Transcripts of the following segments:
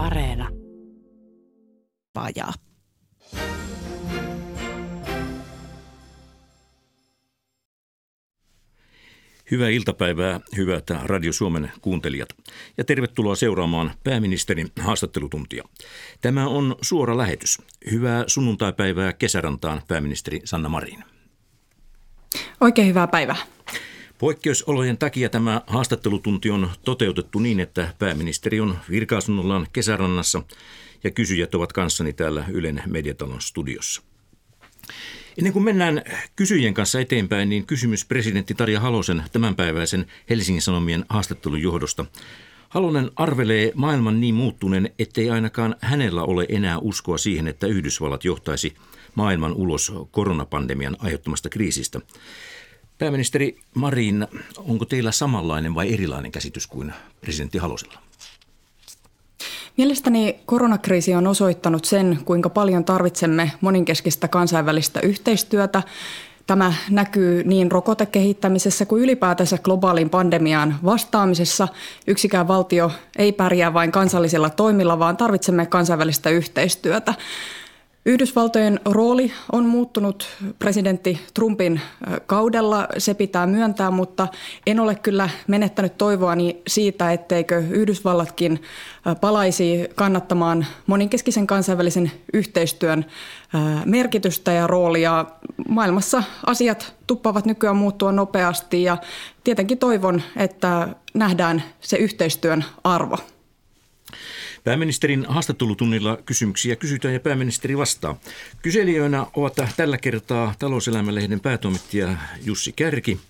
Areena. Pajaa. Hyvää iltapäivää, hyvät Radio Suomen kuuntelijat. Ja tervetuloa seuraamaan pääministerin haastattelutuntia. Tämä on suora lähetys. Hyvää sunnuntaipäivää kesärantaan pääministeri Sanna Marin. Oikein hyvää päivää. Poikkeusolojen takia tämä haastattelutunti on toteutettu niin, että pääministeri on virkasunnollaan kesärannassa ja kysyjät ovat kanssani täällä Ylen mediatalon studiossa. Ennen kuin mennään kysyjien kanssa eteenpäin, niin kysymys presidentti Tarja Halosen tämänpäiväisen Helsingin Sanomien haastattelun johdosta. Halonen arvelee maailman niin muuttuneen, ettei ainakaan hänellä ole enää uskoa siihen, että Yhdysvallat johtaisi maailman ulos koronapandemian aiheuttamasta kriisistä. Pääministeri Marin, onko teillä samanlainen vai erilainen käsitys kuin presidentti Halosella? Mielestäni koronakriisi on osoittanut sen, kuinka paljon tarvitsemme moninkeskistä kansainvälistä yhteistyötä. Tämä näkyy niin rokotekehittämisessä kuin ylipäätänsä globaaliin pandemiaan vastaamisessa. Yksikään valtio ei pärjää vain kansallisilla toimilla, vaan tarvitsemme kansainvälistä yhteistyötä. Yhdysvaltojen rooli on muuttunut presidentti Trumpin kaudella, se pitää myöntää, mutta en ole kyllä menettänyt toivoani siitä, etteikö Yhdysvallatkin palaisi kannattamaan moninkeskisen kansainvälisen yhteistyön merkitystä ja roolia. Maailmassa asiat tuppavat nykyään muuttua nopeasti ja tietenkin toivon, että nähdään se yhteistyön arvo. Pääministerin haastattelutunnilla kysymyksiä kysytään ja pääministeri vastaa. Kyselijöinä ovat tällä kertaa talouselämälehden päätoimittaja Jussi Kärki.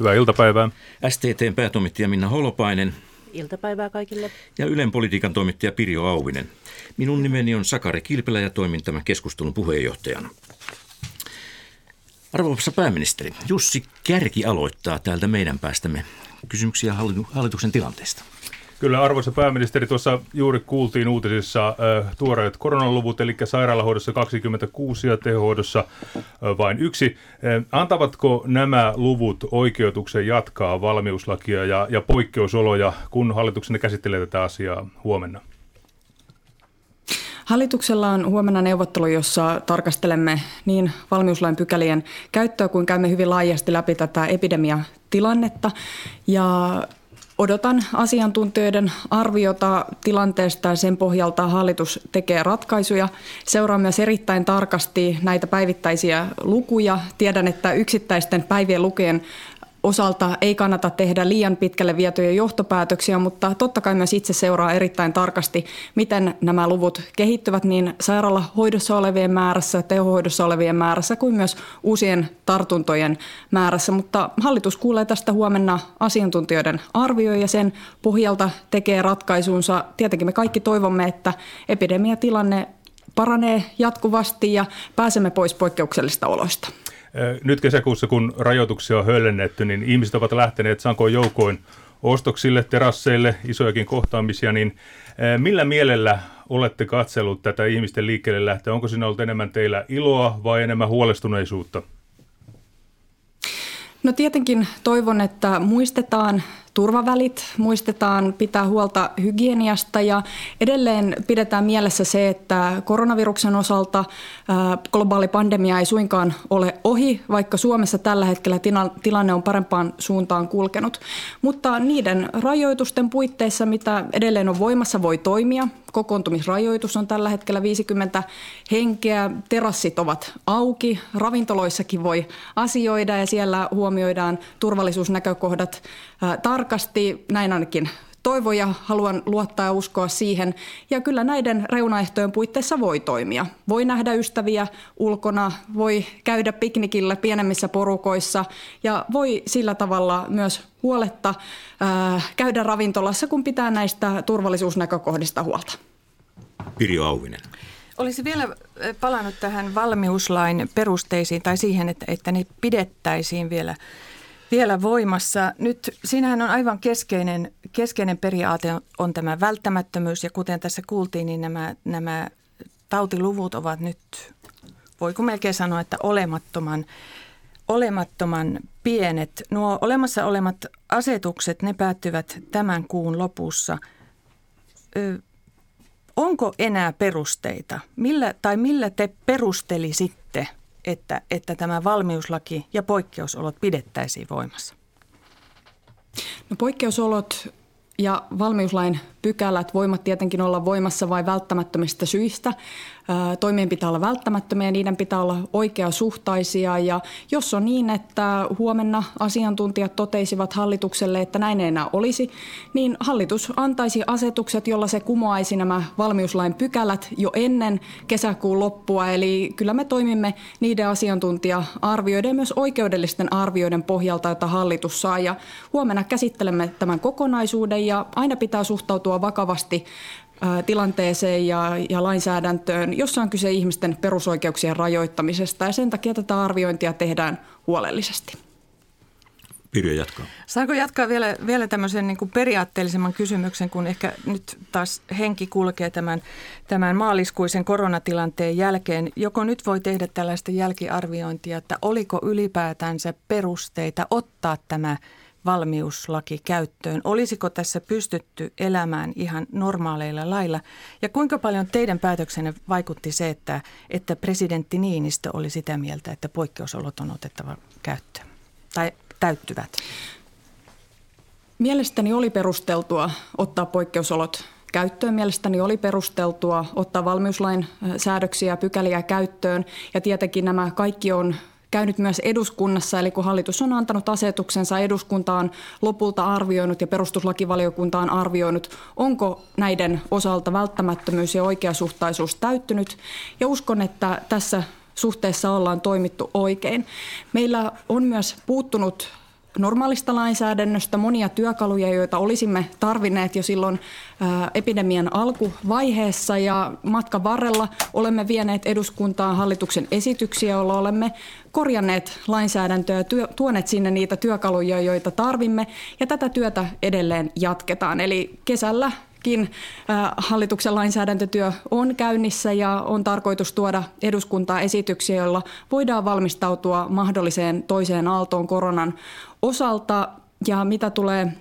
Hyvää iltapäivää. STTn päätoimittaja Minna Holopainen. Iltapäivää kaikille. Ja Ylen politiikan toimittaja Pirjo Auvinen. Minun nimeni on Sakari Kilpelä ja toimin tämän keskustelun puheenjohtajana. Arvoisa pääministeri, Jussi Kärki aloittaa täältä meidän päästämme kysymyksiä hallituksen tilanteesta. Kyllä, arvoisa pääministeri, tuossa juuri kuultiin uutisissa äh, tuoreet koronaluvut, eli sairaalahoidossa 26 ja tehohoidossa äh, vain yksi. Äh, antavatko nämä luvut oikeutuksen jatkaa valmiuslakia ja, ja poikkeusoloja, kun hallituksenne käsittelee tätä asiaa huomenna? Hallituksella on huomenna neuvottelu, jossa tarkastelemme niin valmiuslain pykälien käyttöä kuin käymme hyvin laajasti läpi tätä epidemiatilannetta. Ja Odotan asiantuntijoiden arviota tilanteesta ja sen pohjalta hallitus tekee ratkaisuja. Seuraan myös erittäin tarkasti näitä päivittäisiä lukuja. Tiedän, että yksittäisten päivien lukujen osalta ei kannata tehdä liian pitkälle vietyjä johtopäätöksiä, mutta totta kai myös itse seuraa erittäin tarkasti, miten nämä luvut kehittyvät niin sairaalahoidossa olevien määrässä, tehohoidossa olevien määrässä kuin myös uusien tartuntojen määrässä. Mutta hallitus kuulee tästä huomenna asiantuntijoiden arvioja ja sen pohjalta tekee ratkaisunsa. Tietenkin me kaikki toivomme, että epidemiatilanne paranee jatkuvasti ja pääsemme pois poikkeuksellisista oloista. Nyt kesäkuussa, kun rajoituksia on höllennetty, niin ihmiset ovat lähteneet sankoin joukoin ostoksille, terasseille, isojakin kohtaamisia, niin millä mielellä olette katsellut tätä ihmisten liikkeelle lähtöä? Onko siinä ollut enemmän teillä iloa vai enemmän huolestuneisuutta? No tietenkin toivon, että muistetaan turvavälit, muistetaan pitää huolta hygieniasta ja edelleen pidetään mielessä se, että koronaviruksen osalta globaali pandemia ei suinkaan ole ohi, vaikka Suomessa tällä hetkellä tilanne on parempaan suuntaan kulkenut. Mutta niiden rajoitusten puitteissa, mitä edelleen on voimassa, voi toimia. Kokoontumisrajoitus on tällä hetkellä 50 henkeä, terassit ovat auki, ravintoloissakin voi asioida ja siellä huomioidaan turvallisuusnäkökohdat tarkasti, näin ainakin toivon ja haluan luottaa ja uskoa siihen. Ja kyllä näiden reunaehtojen puitteissa voi toimia. Voi nähdä ystäviä ulkona, voi käydä piknikillä pienemmissä porukoissa ja voi sillä tavalla myös huoletta äh, käydä ravintolassa, kun pitää näistä turvallisuusnäkökohdista huolta. Pirjo Auvinen. Olisi vielä palannut tähän valmiuslain perusteisiin tai siihen, että, että ne pidettäisiin vielä – vielä voimassa. Nyt siinähän on aivan keskeinen, keskeinen periaate on, on tämä välttämättömyys ja kuten tässä kuultiin, niin nämä, nämä tautiluvut ovat nyt, voiko melkein sanoa, että olemattoman, olemattoman pienet. Nuo olemassa olemat asetukset, ne päättyvät tämän kuun lopussa. onko enää perusteita? Millä, tai millä te perustelisitte, että, että tämä valmiuslaki ja poikkeusolot pidettäisiin voimassa? No, poikkeusolot ja valmiuslain pykälät voimat tietenkin olla voimassa vain välttämättömistä syistä. Toimien pitää olla välttämättömiä niiden pitää olla oikeasuhtaisia. Ja jos on niin, että huomenna asiantuntijat toteisivat hallitukselle, että näin ei enää olisi, niin hallitus antaisi asetukset, jolla se kumoaisi nämä valmiuslain pykälät jo ennen kesäkuun loppua. Eli kyllä me toimimme niiden asiantuntija-arvioiden ja myös oikeudellisten arvioiden pohjalta, joita hallitus saa. Ja huomenna käsittelemme tämän kokonaisuuden ja aina pitää suhtautua vakavasti tilanteeseen ja, ja lainsäädäntöön, jossa on kyse ihmisten perusoikeuksien rajoittamisesta ja sen takia tätä arviointia tehdään huolellisesti. Pirjo jatkaa. Saanko jatkaa vielä, vielä tämmöisen niin kuin periaatteellisemman kysymyksen, kun ehkä nyt taas henki kulkee tämän, tämän maaliskuisen koronatilanteen jälkeen. Joko nyt voi tehdä tällaista jälkiarviointia, että oliko ylipäätänsä perusteita ottaa tämä valmiuslaki käyttöön? Olisiko tässä pystytty elämään ihan normaaleilla lailla? Ja kuinka paljon teidän päätöksenne vaikutti se, että, että presidentti Niinistö oli sitä mieltä, että poikkeusolot on otettava käyttöön tai täyttyvät? Mielestäni oli perusteltua ottaa poikkeusolot käyttöön. Mielestäni oli perusteltua ottaa valmiuslain säädöksiä ja pykäliä käyttöön. Ja tietenkin nämä kaikki on käynyt myös eduskunnassa, eli kun hallitus on antanut asetuksensa, eduskunta on lopulta arvioinut ja perustuslakivaliokunta on arvioinut, onko näiden osalta välttämättömyys ja oikeasuhtaisuus täyttynyt. Ja uskon, että tässä suhteessa ollaan toimittu oikein. Meillä on myös puuttunut normaalista lainsäädännöstä monia työkaluja, joita olisimme tarvinneet jo silloin epidemian alkuvaiheessa ja matkan varrella olemme vieneet eduskuntaan hallituksen esityksiä, joilla olemme korjanneet lainsäädäntöä ja tuoneet sinne niitä työkaluja, joita tarvimme ja tätä työtä edelleen jatketaan. Eli kesällä hallituksen lainsäädäntötyö on käynnissä ja on tarkoitus tuoda eduskuntaa esityksiä, joilla voidaan valmistautua mahdolliseen toiseen aaltoon koronan osalta. Ja mitä tulee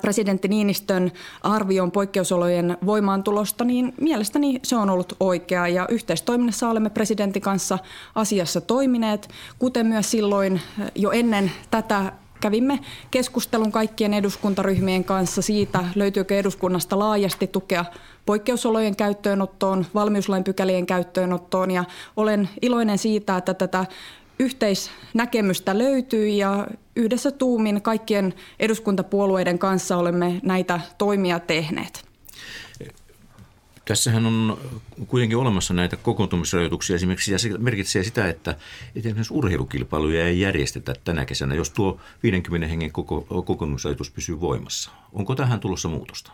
presidentti Niinistön arvioon poikkeusolojen voimaantulosta, niin mielestäni se on ollut oikea ja yhteistoiminnassa olemme presidentin kanssa asiassa toimineet, kuten myös silloin jo ennen tätä kävimme keskustelun kaikkien eduskuntaryhmien kanssa siitä, löytyykö eduskunnasta laajasti tukea poikkeusolojen käyttöönottoon, valmiuslain pykälien käyttöönottoon ja olen iloinen siitä, että tätä yhteisnäkemystä löytyy ja yhdessä tuumin kaikkien eduskuntapuolueiden kanssa olemme näitä toimia tehneet. Tässähän on kuitenkin olemassa näitä kokoontumisrajoituksia esimerkiksi, ja se merkitsee sitä, että esimerkiksi urheilukilpailuja ei järjestetä tänä kesänä, jos tuo 50 hengen koko, kokoontumisrajoitus pysyy voimassa. Onko tähän tulossa muutosta?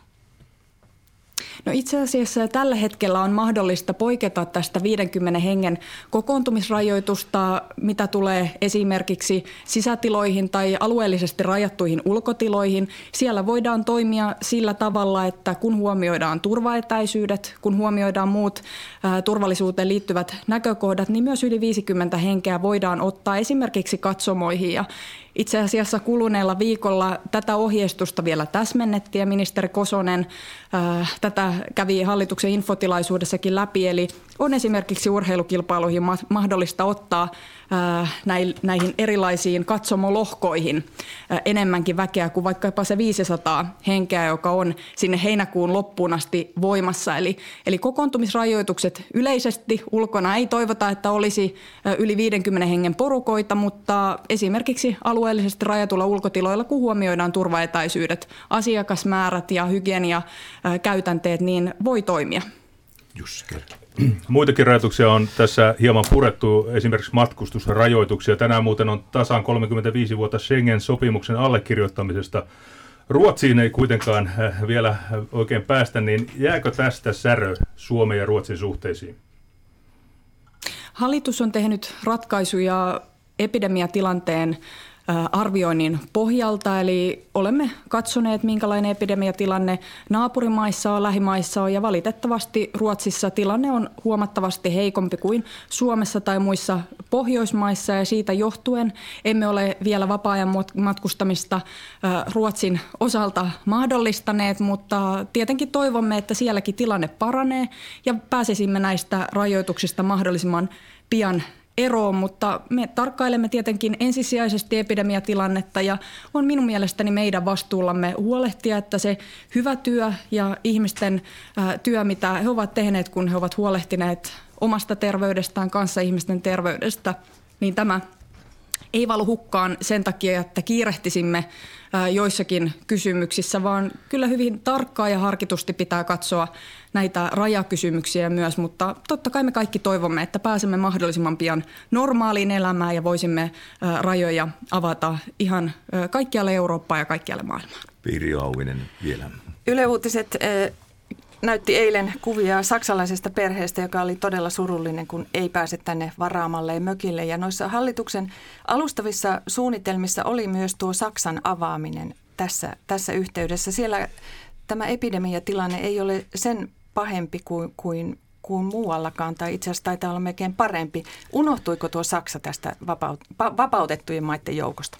No itse asiassa tällä hetkellä on mahdollista poiketa tästä 50 hengen kokoontumisrajoitusta, mitä tulee esimerkiksi sisätiloihin tai alueellisesti rajattuihin ulkotiloihin. Siellä voidaan toimia sillä tavalla, että kun huomioidaan turvaetäisyydet, kun huomioidaan muut turvallisuuteen liittyvät näkökohdat, niin myös yli 50 henkeä voidaan ottaa esimerkiksi katsomoihin ja itse asiassa kuluneella viikolla tätä ohjeistusta vielä täsmennettiin ja ministeri Kosonen äh, tätä kävi hallituksen infotilaisuudessakin läpi. Eli on esimerkiksi urheilukilpailuihin ma- mahdollista ottaa näihin erilaisiin katsomolohkoihin äh, enemmänkin väkeä kuin vaikkapa se 500 henkeä, joka on sinne heinäkuun loppuun asti voimassa. Eli, eli kokoontumisrajoitukset yleisesti ulkona ei toivota, että olisi äh, yli 50 hengen porukoita, mutta esimerkiksi alueellisesti rajatulla ulkotiloilla, kun huomioidaan turvaetäisyydet, asiakasmäärät ja hygieniakäytänteet, niin voi toimia. Jussi Muitakin rajoituksia on tässä hieman purettu, esimerkiksi matkustusrajoituksia. Tänään muuten on tasan 35 vuotta Schengen-sopimuksen allekirjoittamisesta. Ruotsiin ei kuitenkaan äh, vielä oikein päästä, niin jääkö tästä särö Suomen ja Ruotsin suhteisiin? Hallitus on tehnyt ratkaisuja epidemiatilanteen arvioinnin pohjalta. Eli olemme katsoneet, minkälainen epidemiatilanne naapurimaissa on, lähimaissa on ja valitettavasti Ruotsissa tilanne on huomattavasti heikompi kuin Suomessa tai muissa Pohjoismaissa ja siitä johtuen emme ole vielä vapaa-ajan matkustamista Ruotsin osalta mahdollistaneet, mutta tietenkin toivomme, että sielläkin tilanne paranee ja pääsisimme näistä rajoituksista mahdollisimman pian eroon, mutta me tarkkailemme tietenkin ensisijaisesti epidemiatilannetta ja on minun mielestäni meidän vastuullamme huolehtia, että se hyvä työ ja ihmisten työ, mitä he ovat tehneet, kun he ovat huolehtineet omasta terveydestään kanssa ihmisten terveydestä, niin tämä ei valu hukkaan sen takia, että kiirehtisimme joissakin kysymyksissä, vaan kyllä hyvin tarkkaa ja harkitusti pitää katsoa näitä rajakysymyksiä myös, mutta totta kai me kaikki toivomme, että pääsemme mahdollisimman pian normaaliin elämään ja voisimme rajoja avata ihan kaikkialle Eurooppaan ja kaikkialle maailmaan. Pirjo Auvinen vielä. Yle Uutiset näytti eilen kuvia saksalaisesta perheestä, joka oli todella surullinen, kun ei pääse tänne varaamalle mökille. Ja noissa hallituksen alustavissa suunnitelmissa oli myös tuo Saksan avaaminen tässä, tässä yhteydessä. Siellä tämä epidemiatilanne ei ole sen pahempi kuin, kuin, kuin muuallakaan, tai itse asiassa taitaa olla melkein parempi. Unohtuiko tuo Saksa tästä vapaut, vapautettujen maiden joukosta?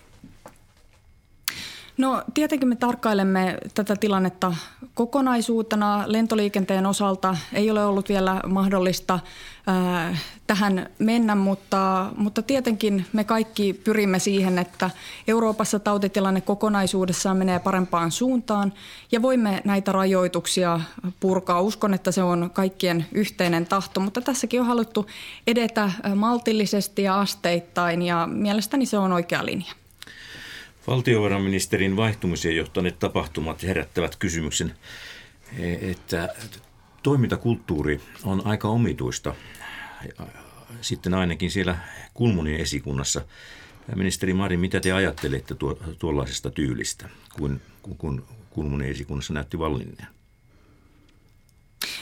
No tietenkin me tarkkailemme tätä tilannetta kokonaisuutena. Lentoliikenteen osalta ei ole ollut vielä mahdollista ää, tähän mennä, mutta, mutta tietenkin me kaikki pyrimme siihen, että Euroopassa tautitilanne kokonaisuudessaan menee parempaan suuntaan ja voimme näitä rajoituksia purkaa. Uskon, että se on kaikkien yhteinen tahto, mutta tässäkin on haluttu edetä maltillisesti ja asteittain ja mielestäni se on oikea linja. Valtiovarainministerin vaihtumiseen johtaneet tapahtumat herättävät kysymyksen, että toimintakulttuuri on aika omituista. Sitten ainakin siellä Kulmunin esikunnassa. Ministeri Mari, mitä te ajattelette tuo, tuollaisesta tyylistä, kun, kun Kulmunin esikunnassa näytti vallinneen?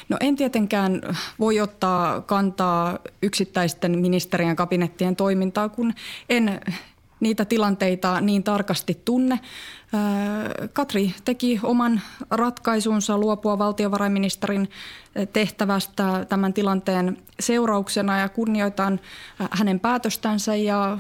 No en tietenkään voi ottaa kantaa yksittäisten ministerien kabinettien toimintaa, kun en niitä tilanteita niin tarkasti tunne. Katri teki oman ratkaisunsa luopua valtiovarainministerin tehtävästä tämän tilanteen seurauksena ja kunnioitan hänen päätöstänsä ja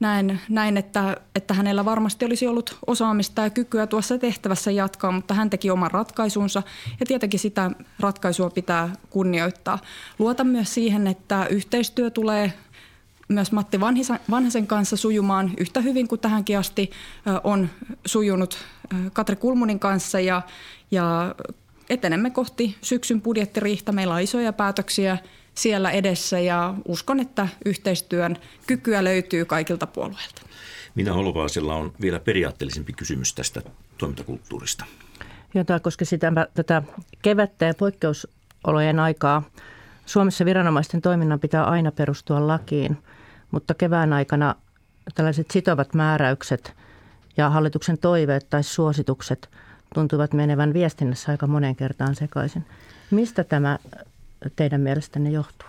näin, näin että, että hänellä varmasti olisi ollut osaamista ja kykyä tuossa tehtävässä jatkaa, mutta hän teki oman ratkaisunsa ja tietenkin sitä ratkaisua pitää kunnioittaa. Luotan myös siihen, että yhteistyö tulee myös Matti Vanhasen kanssa sujumaan yhtä hyvin kuin tähänkin asti on sujunut Katri Kulmunin kanssa ja, ja etenemme kohti syksyn budjettiriihtä. Meillä on isoja päätöksiä siellä edessä ja uskon, että yhteistyön kykyä löytyy kaikilta puolueilta. Minä Holopaisella on vielä periaatteellisempi kysymys tästä toimintakulttuurista. Joo, tämä koska sitä, tätä kevättä ja poikkeusolojen aikaa. Suomessa viranomaisten toiminnan pitää aina perustua lakiin – mutta kevään aikana tällaiset sitovat määräykset ja hallituksen toiveet tai suositukset tuntuvat menevän viestinnässä aika monen kertaan sekaisin. Mistä tämä teidän mielestänne johtuu?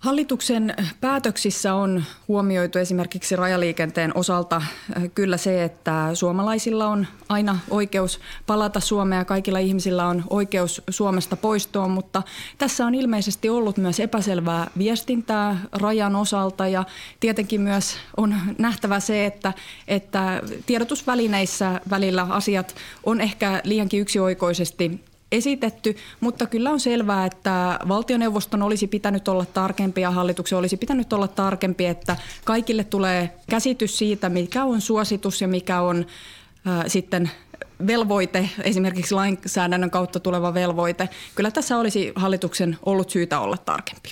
Hallituksen päätöksissä on huomioitu esimerkiksi rajaliikenteen osalta äh, kyllä se, että suomalaisilla on aina oikeus palata Suomeen ja kaikilla ihmisillä on oikeus Suomesta poistua, mutta tässä on ilmeisesti ollut myös epäselvää viestintää rajan osalta ja tietenkin myös on nähtävä se, että, että tiedotusvälineissä välillä asiat on ehkä liiankin yksioikoisesti esitetty, mutta kyllä on selvää, että valtioneuvoston olisi pitänyt olla tarkempi ja hallituksen olisi pitänyt olla tarkempi, että kaikille tulee käsitys siitä, mikä on suositus ja mikä on äh, sitten velvoite, esimerkiksi lainsäädännön kautta tuleva velvoite. Kyllä tässä olisi hallituksen ollut syytä olla tarkempi.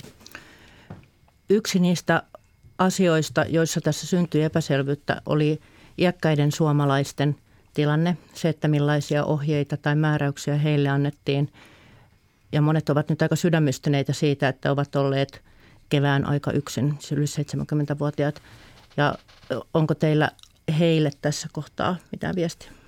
Yksi niistä asioista, joissa tässä syntyi epäselvyyttä, oli iäkkäiden suomalaisten – tilanne, se, että millaisia ohjeita tai määräyksiä heille annettiin. Ja monet ovat nyt aika sydämystyneitä siitä, että ovat olleet kevään aika yksin, yli 70-vuotiaat. Ja onko teillä heille tässä kohtaa mitään viestiä?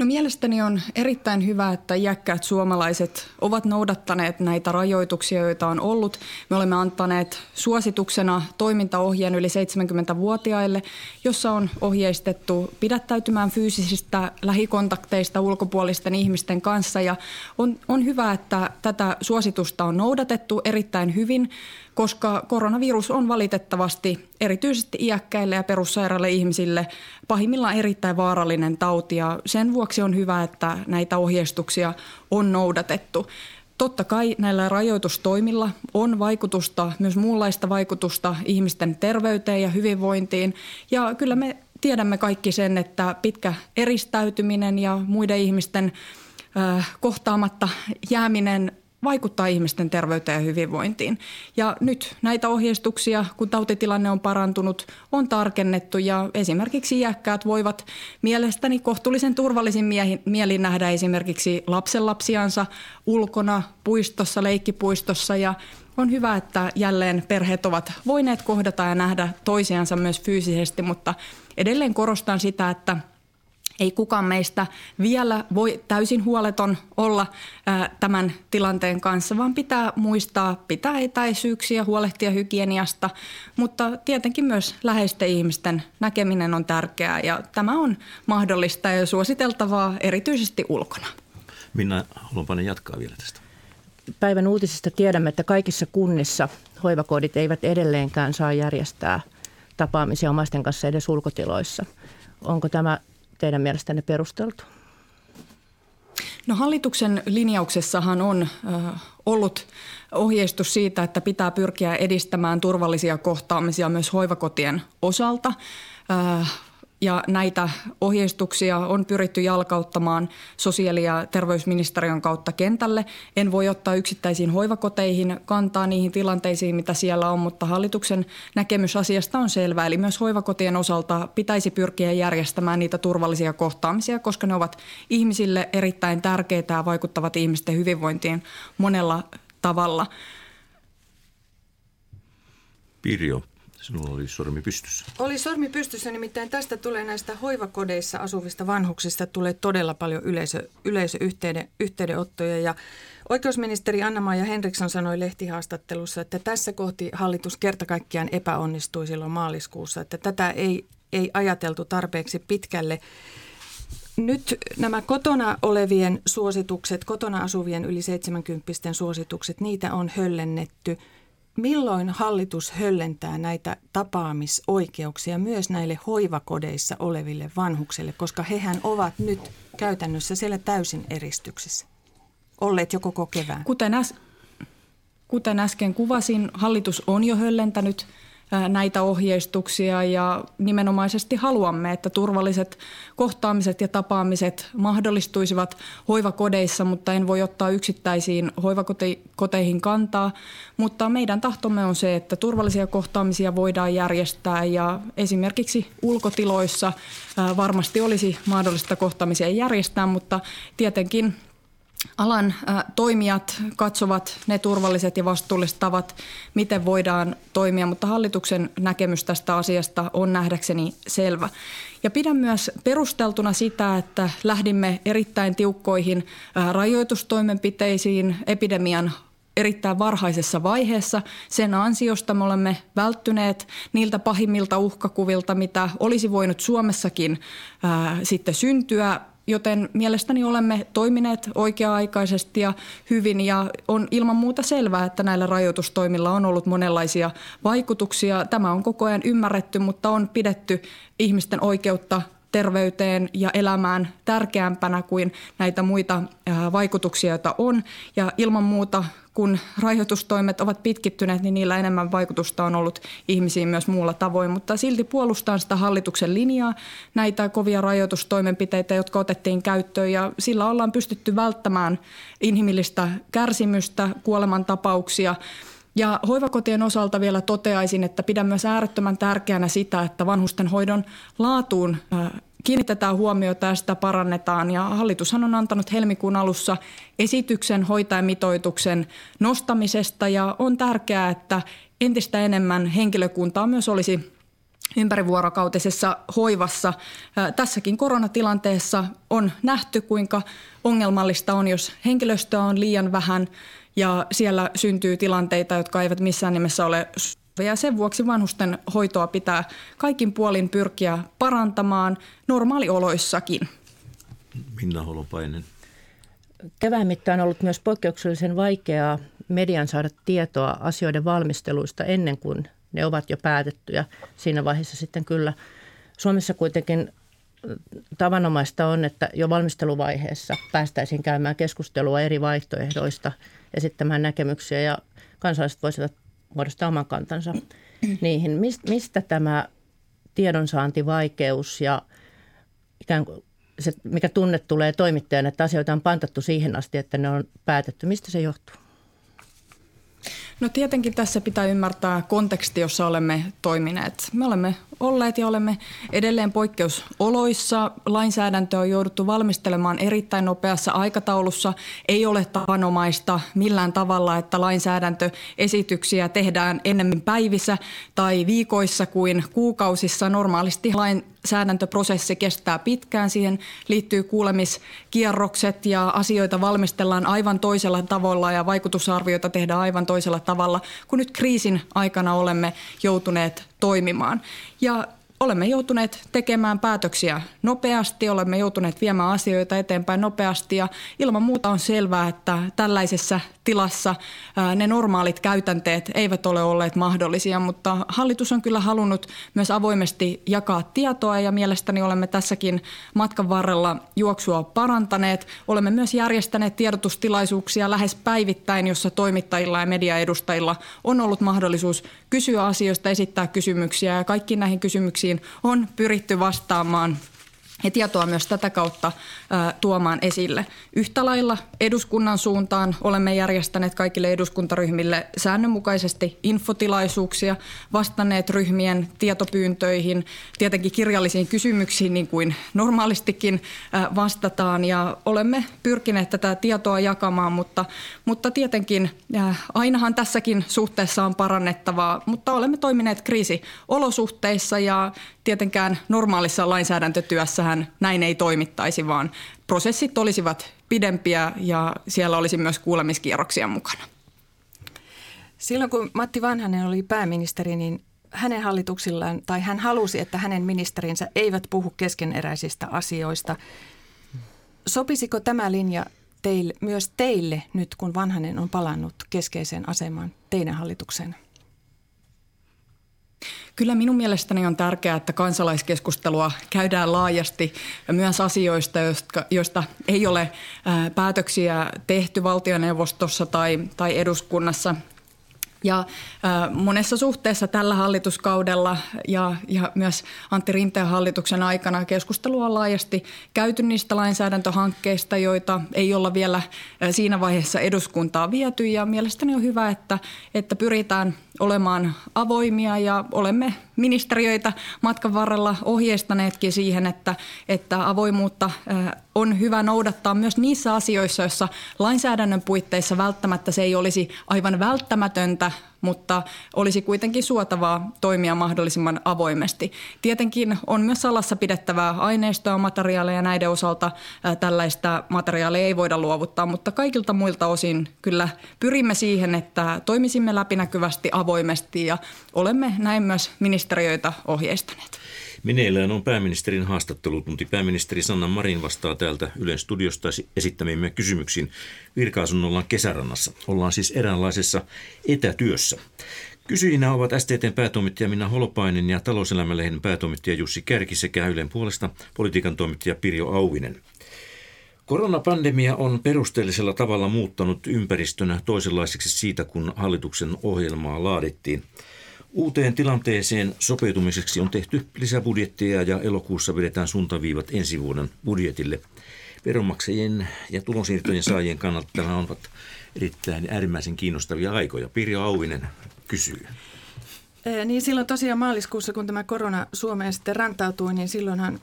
No mielestäni on erittäin hyvä, että iäkkäät suomalaiset ovat noudattaneet näitä rajoituksia, joita on ollut. Me olemme antaneet suosituksena toimintaohjeen yli 70-vuotiaille, jossa on ohjeistettu pidättäytymään fyysisistä lähikontakteista ulkopuolisten ihmisten kanssa. Ja on, on hyvä, että tätä suositusta on noudatettu erittäin hyvin koska koronavirus on valitettavasti erityisesti iäkkäille ja perussairaille ihmisille pahimmillaan erittäin vaarallinen tauti ja sen vuoksi on hyvä, että näitä ohjeistuksia on noudatettu. Totta kai näillä rajoitustoimilla on vaikutusta, myös muunlaista vaikutusta ihmisten terveyteen ja hyvinvointiin. Ja kyllä me tiedämme kaikki sen, että pitkä eristäytyminen ja muiden ihmisten kohtaamatta jääminen vaikuttaa ihmisten terveyteen ja hyvinvointiin. Ja nyt näitä ohjeistuksia, kun tautitilanne on parantunut, on tarkennettu ja esimerkiksi iäkkäät voivat mielestäni kohtuullisen turvallisin mielin nähdä esimerkiksi lapsenlapsiansa ulkona, puistossa, leikkipuistossa ja on hyvä, että jälleen perheet ovat voineet kohdata ja nähdä toisiansa myös fyysisesti, mutta edelleen korostan sitä, että – ei kukaan meistä vielä voi täysin huoleton olla tämän tilanteen kanssa, vaan pitää muistaa pitää etäisyyksiä, huolehtia hygieniasta, mutta tietenkin myös läheisten ihmisten näkeminen on tärkeää ja tämä on mahdollista ja suositeltavaa erityisesti ulkona. Minna Holopainen jatkaa vielä tästä. Päivän uutisista tiedämme, että kaikissa kunnissa hoivakodit eivät edelleenkään saa järjestää tapaamisia omaisten kanssa edes ulkotiloissa. Onko tämä teidän mielestänne perusteltu? No hallituksen linjauksessahan on ollut ohjeistus siitä, että pitää pyrkiä edistämään turvallisia kohtaamisia myös hoivakotien osalta. Ja näitä ohjeistuksia on pyritty jalkauttamaan sosiaali- ja terveysministeriön kautta kentälle. En voi ottaa yksittäisiin hoivakoteihin kantaa niihin tilanteisiin, mitä siellä on, mutta hallituksen näkemys asiasta on selvä. Eli myös hoivakotien osalta pitäisi pyrkiä järjestämään niitä turvallisia kohtaamisia, koska ne ovat ihmisille erittäin tärkeitä ja vaikuttavat ihmisten hyvinvointiin monella tavalla. Pirjo, Sinulla oli sormi pystyssä. Oli sormi pystyssä, nimittäin tästä tulee näistä hoivakodeissa asuvista vanhuksista tulee todella paljon yleisö, yleisöyhteydenottoja ja Oikeusministeri Anna-Maija Henriksson sanoi lehtihaastattelussa, että tässä kohti hallitus kerta kaikkiaan epäonnistui silloin maaliskuussa, että tätä ei, ei ajateltu tarpeeksi pitkälle. Nyt nämä kotona olevien suositukset, kotona asuvien yli 70 suositukset, niitä on höllennetty – milloin hallitus höllentää näitä tapaamisoikeuksia myös näille hoivakodeissa oleville vanhuksille, koska hehän ovat nyt käytännössä siellä täysin eristyksissä, olleet jo koko kevään? Kuten, äs- kuten äsken kuvasin, hallitus on jo höllentänyt näitä ohjeistuksia ja nimenomaisesti haluamme, että turvalliset kohtaamiset ja tapaamiset mahdollistuisivat hoivakodeissa, mutta en voi ottaa yksittäisiin hoivakoteihin kantaa. Mutta meidän tahtomme on se, että turvallisia kohtaamisia voidaan järjestää ja esimerkiksi ulkotiloissa varmasti olisi mahdollista kohtaamisia järjestää, mutta tietenkin alan toimijat katsovat ne turvalliset ja vastuulliset tavat, miten voidaan toimia, mutta hallituksen näkemys tästä asiasta on nähdäkseni selvä. Ja pidän myös perusteltuna sitä, että lähdimme erittäin tiukkoihin rajoitustoimenpiteisiin epidemian erittäin varhaisessa vaiheessa. Sen ansiosta me olemme välttyneet niiltä pahimmilta uhkakuvilta, mitä olisi voinut Suomessakin ää, sitten syntyä joten mielestäni olemme toimineet oikea-aikaisesti ja hyvin ja on ilman muuta selvää, että näillä rajoitustoimilla on ollut monenlaisia vaikutuksia. Tämä on koko ajan ymmärretty, mutta on pidetty ihmisten oikeutta terveyteen ja elämään tärkeämpänä kuin näitä muita vaikutuksia, joita on. Ja ilman muuta, kun rajoitustoimet ovat pitkittyneet, niin niillä enemmän vaikutusta on ollut ihmisiin myös muulla tavoin. Mutta silti puolustan sitä hallituksen linjaa, näitä kovia rajoitustoimenpiteitä, jotka otettiin käyttöön. Ja sillä ollaan pystytty välttämään inhimillistä kärsimystä, kuolemantapauksia. Ja hoivakotien osalta vielä toteaisin, että pidän myös äärettömän tärkeänä sitä, että vanhusten hoidon laatuun kiinnitetään huomiota ja sitä parannetaan. Ja hallitushan on antanut helmikuun alussa esityksen hoitajamitoituksen nostamisesta ja on tärkeää, että entistä enemmän henkilökuntaa myös olisi ympärivuorokautisessa hoivassa. Tässäkin koronatilanteessa on nähty, kuinka ongelmallista on, jos henkilöstöä on liian vähän ja siellä syntyy tilanteita, jotka eivät missään nimessä ole ja sen vuoksi vanhusten hoitoa pitää kaikin puolin pyrkiä parantamaan normaalioloissakin. Minna Holopainen. Kevään mittaan on ollut myös poikkeuksellisen vaikeaa median saada tietoa asioiden valmisteluista ennen kuin ne ovat jo päätettyjä. Siinä vaiheessa sitten kyllä Suomessa kuitenkin tavanomaista on, että jo valmisteluvaiheessa päästäisiin käymään keskustelua eri vaihtoehdoista, esittämään näkemyksiä ja kansalaiset voisivat muodostaa oman kantansa niihin. Mistä tämä tiedonsaantivaikeus ja ikään kuin se, mikä tunne tulee toimittajana, että asioita on pantattu siihen asti, että ne on päätetty. Mistä se johtuu? No tietenkin tässä pitää ymmärtää konteksti, jossa olemme toimineet. Me olemme olleet ja olemme edelleen poikkeusoloissa. Lainsäädäntö on jouduttu valmistelemaan erittäin nopeassa aikataulussa. Ei ole tavanomaista millään tavalla, että lainsäädäntöesityksiä tehdään ennemmin päivissä tai viikoissa kuin kuukausissa. Normaalisti lainsäädäntöprosessi kestää pitkään. Siihen liittyy kuulemiskierrokset ja asioita valmistellaan aivan toisella tavalla ja vaikutusarvioita tehdään aivan toisella tavalla, kun nyt kriisin aikana olemme joutuneet toimimaan. Ja olemme joutuneet tekemään päätöksiä nopeasti, olemme joutuneet viemään asioita eteenpäin nopeasti ja ilman muuta on selvää, että tällaisessa tilassa ne normaalit käytänteet eivät ole olleet mahdollisia, mutta hallitus on kyllä halunnut myös avoimesti jakaa tietoa ja mielestäni olemme tässäkin matkan varrella juoksua parantaneet. Olemme myös järjestäneet tiedotustilaisuuksia lähes päivittäin, jossa toimittajilla ja mediaedustajilla on ollut mahdollisuus kysyä asioista, esittää kysymyksiä ja kaikki näihin kysymyksiin on pyritty vastaamaan ja tietoa myös tätä kautta ä, tuomaan esille. Yhtä lailla eduskunnan suuntaan olemme järjestäneet kaikille eduskuntaryhmille säännönmukaisesti infotilaisuuksia, vastanneet ryhmien tietopyyntöihin, tietenkin kirjallisiin kysymyksiin niin kuin normaalistikin ä, vastataan ja olemme pyrkineet tätä tietoa jakamaan, mutta, mutta tietenkin ä, ainahan tässäkin suhteessa on parannettavaa, mutta olemme toimineet kriisiolosuhteissa ja tietenkään normaalissa lainsäädäntötyössähän näin ei toimittaisi, vaan prosessit olisivat pidempiä ja siellä olisi myös kuulemiskierroksia mukana. Silloin kun Matti Vanhanen oli pääministeri, niin hänen hallituksillaan, tai hän halusi, että hänen ministerinsä eivät puhu keskeneräisistä asioista. Sopisiko tämä linja teille, myös teille nyt, kun Vanhanen on palannut keskeiseen asemaan teidän hallitukseen? Kyllä minun mielestäni on tärkeää, että kansalaiskeskustelua käydään laajasti myös asioista, joista ei ole päätöksiä tehty valtioneuvostossa tai, tai eduskunnassa – ja monessa suhteessa tällä hallituskaudella ja, ja myös Antti Rinteen hallituksen aikana keskustelua on laajasti käyty niistä lainsäädäntöhankkeista, joita ei olla vielä siinä vaiheessa eduskuntaa viety. Ja mielestäni on hyvä, että, että pyritään olemaan avoimia ja olemme ministeriöitä matkan varrella ohjeistaneetkin siihen, että, että avoimuutta on hyvä noudattaa myös niissä asioissa, joissa lainsäädännön puitteissa välttämättä se ei olisi aivan välttämätöntä, mutta olisi kuitenkin suotavaa toimia mahdollisimman avoimesti. Tietenkin on myös salassa pidettävää aineistoa, materiaaleja näiden osalta tällaista materiaalia ei voida luovuttaa, mutta kaikilta muilta osin kyllä pyrimme siihen, että toimisimme läpinäkyvästi avoimesti ja olemme näin myös ministeriöitä ohjeistaneet. Meneillään on pääministerin haastattelutunti. Pääministeri Sanna Marin vastaa täältä Ylen studiosta esittämiimme kysymyksiin virka-asunnollaan kesärannassa. Ollaan siis eräänlaisessa etätyössä. Kysyjinä ovat STTn päätoimittaja Minna Holopainen ja talouselämälehden päätoimittaja Jussi Kärki sekä Ylen puolesta politiikan toimittaja Pirjo Auvinen. Koronapandemia on perusteellisella tavalla muuttanut ympäristönä toisenlaiseksi siitä, kun hallituksen ohjelmaa laadittiin. Uuteen tilanteeseen sopeutumiseksi on tehty lisäbudjettia ja elokuussa vedetään suuntaviivat ensi vuoden budjetille. Veronmaksajien ja tulonsiirtojen saajien kannalta tämä on erittäin äärimmäisen kiinnostavia aikoja. Pirjo Auvinen kysyy. Niin silloin tosiaan maaliskuussa, kun tämä korona Suomeen sitten rantautui, niin silloinhan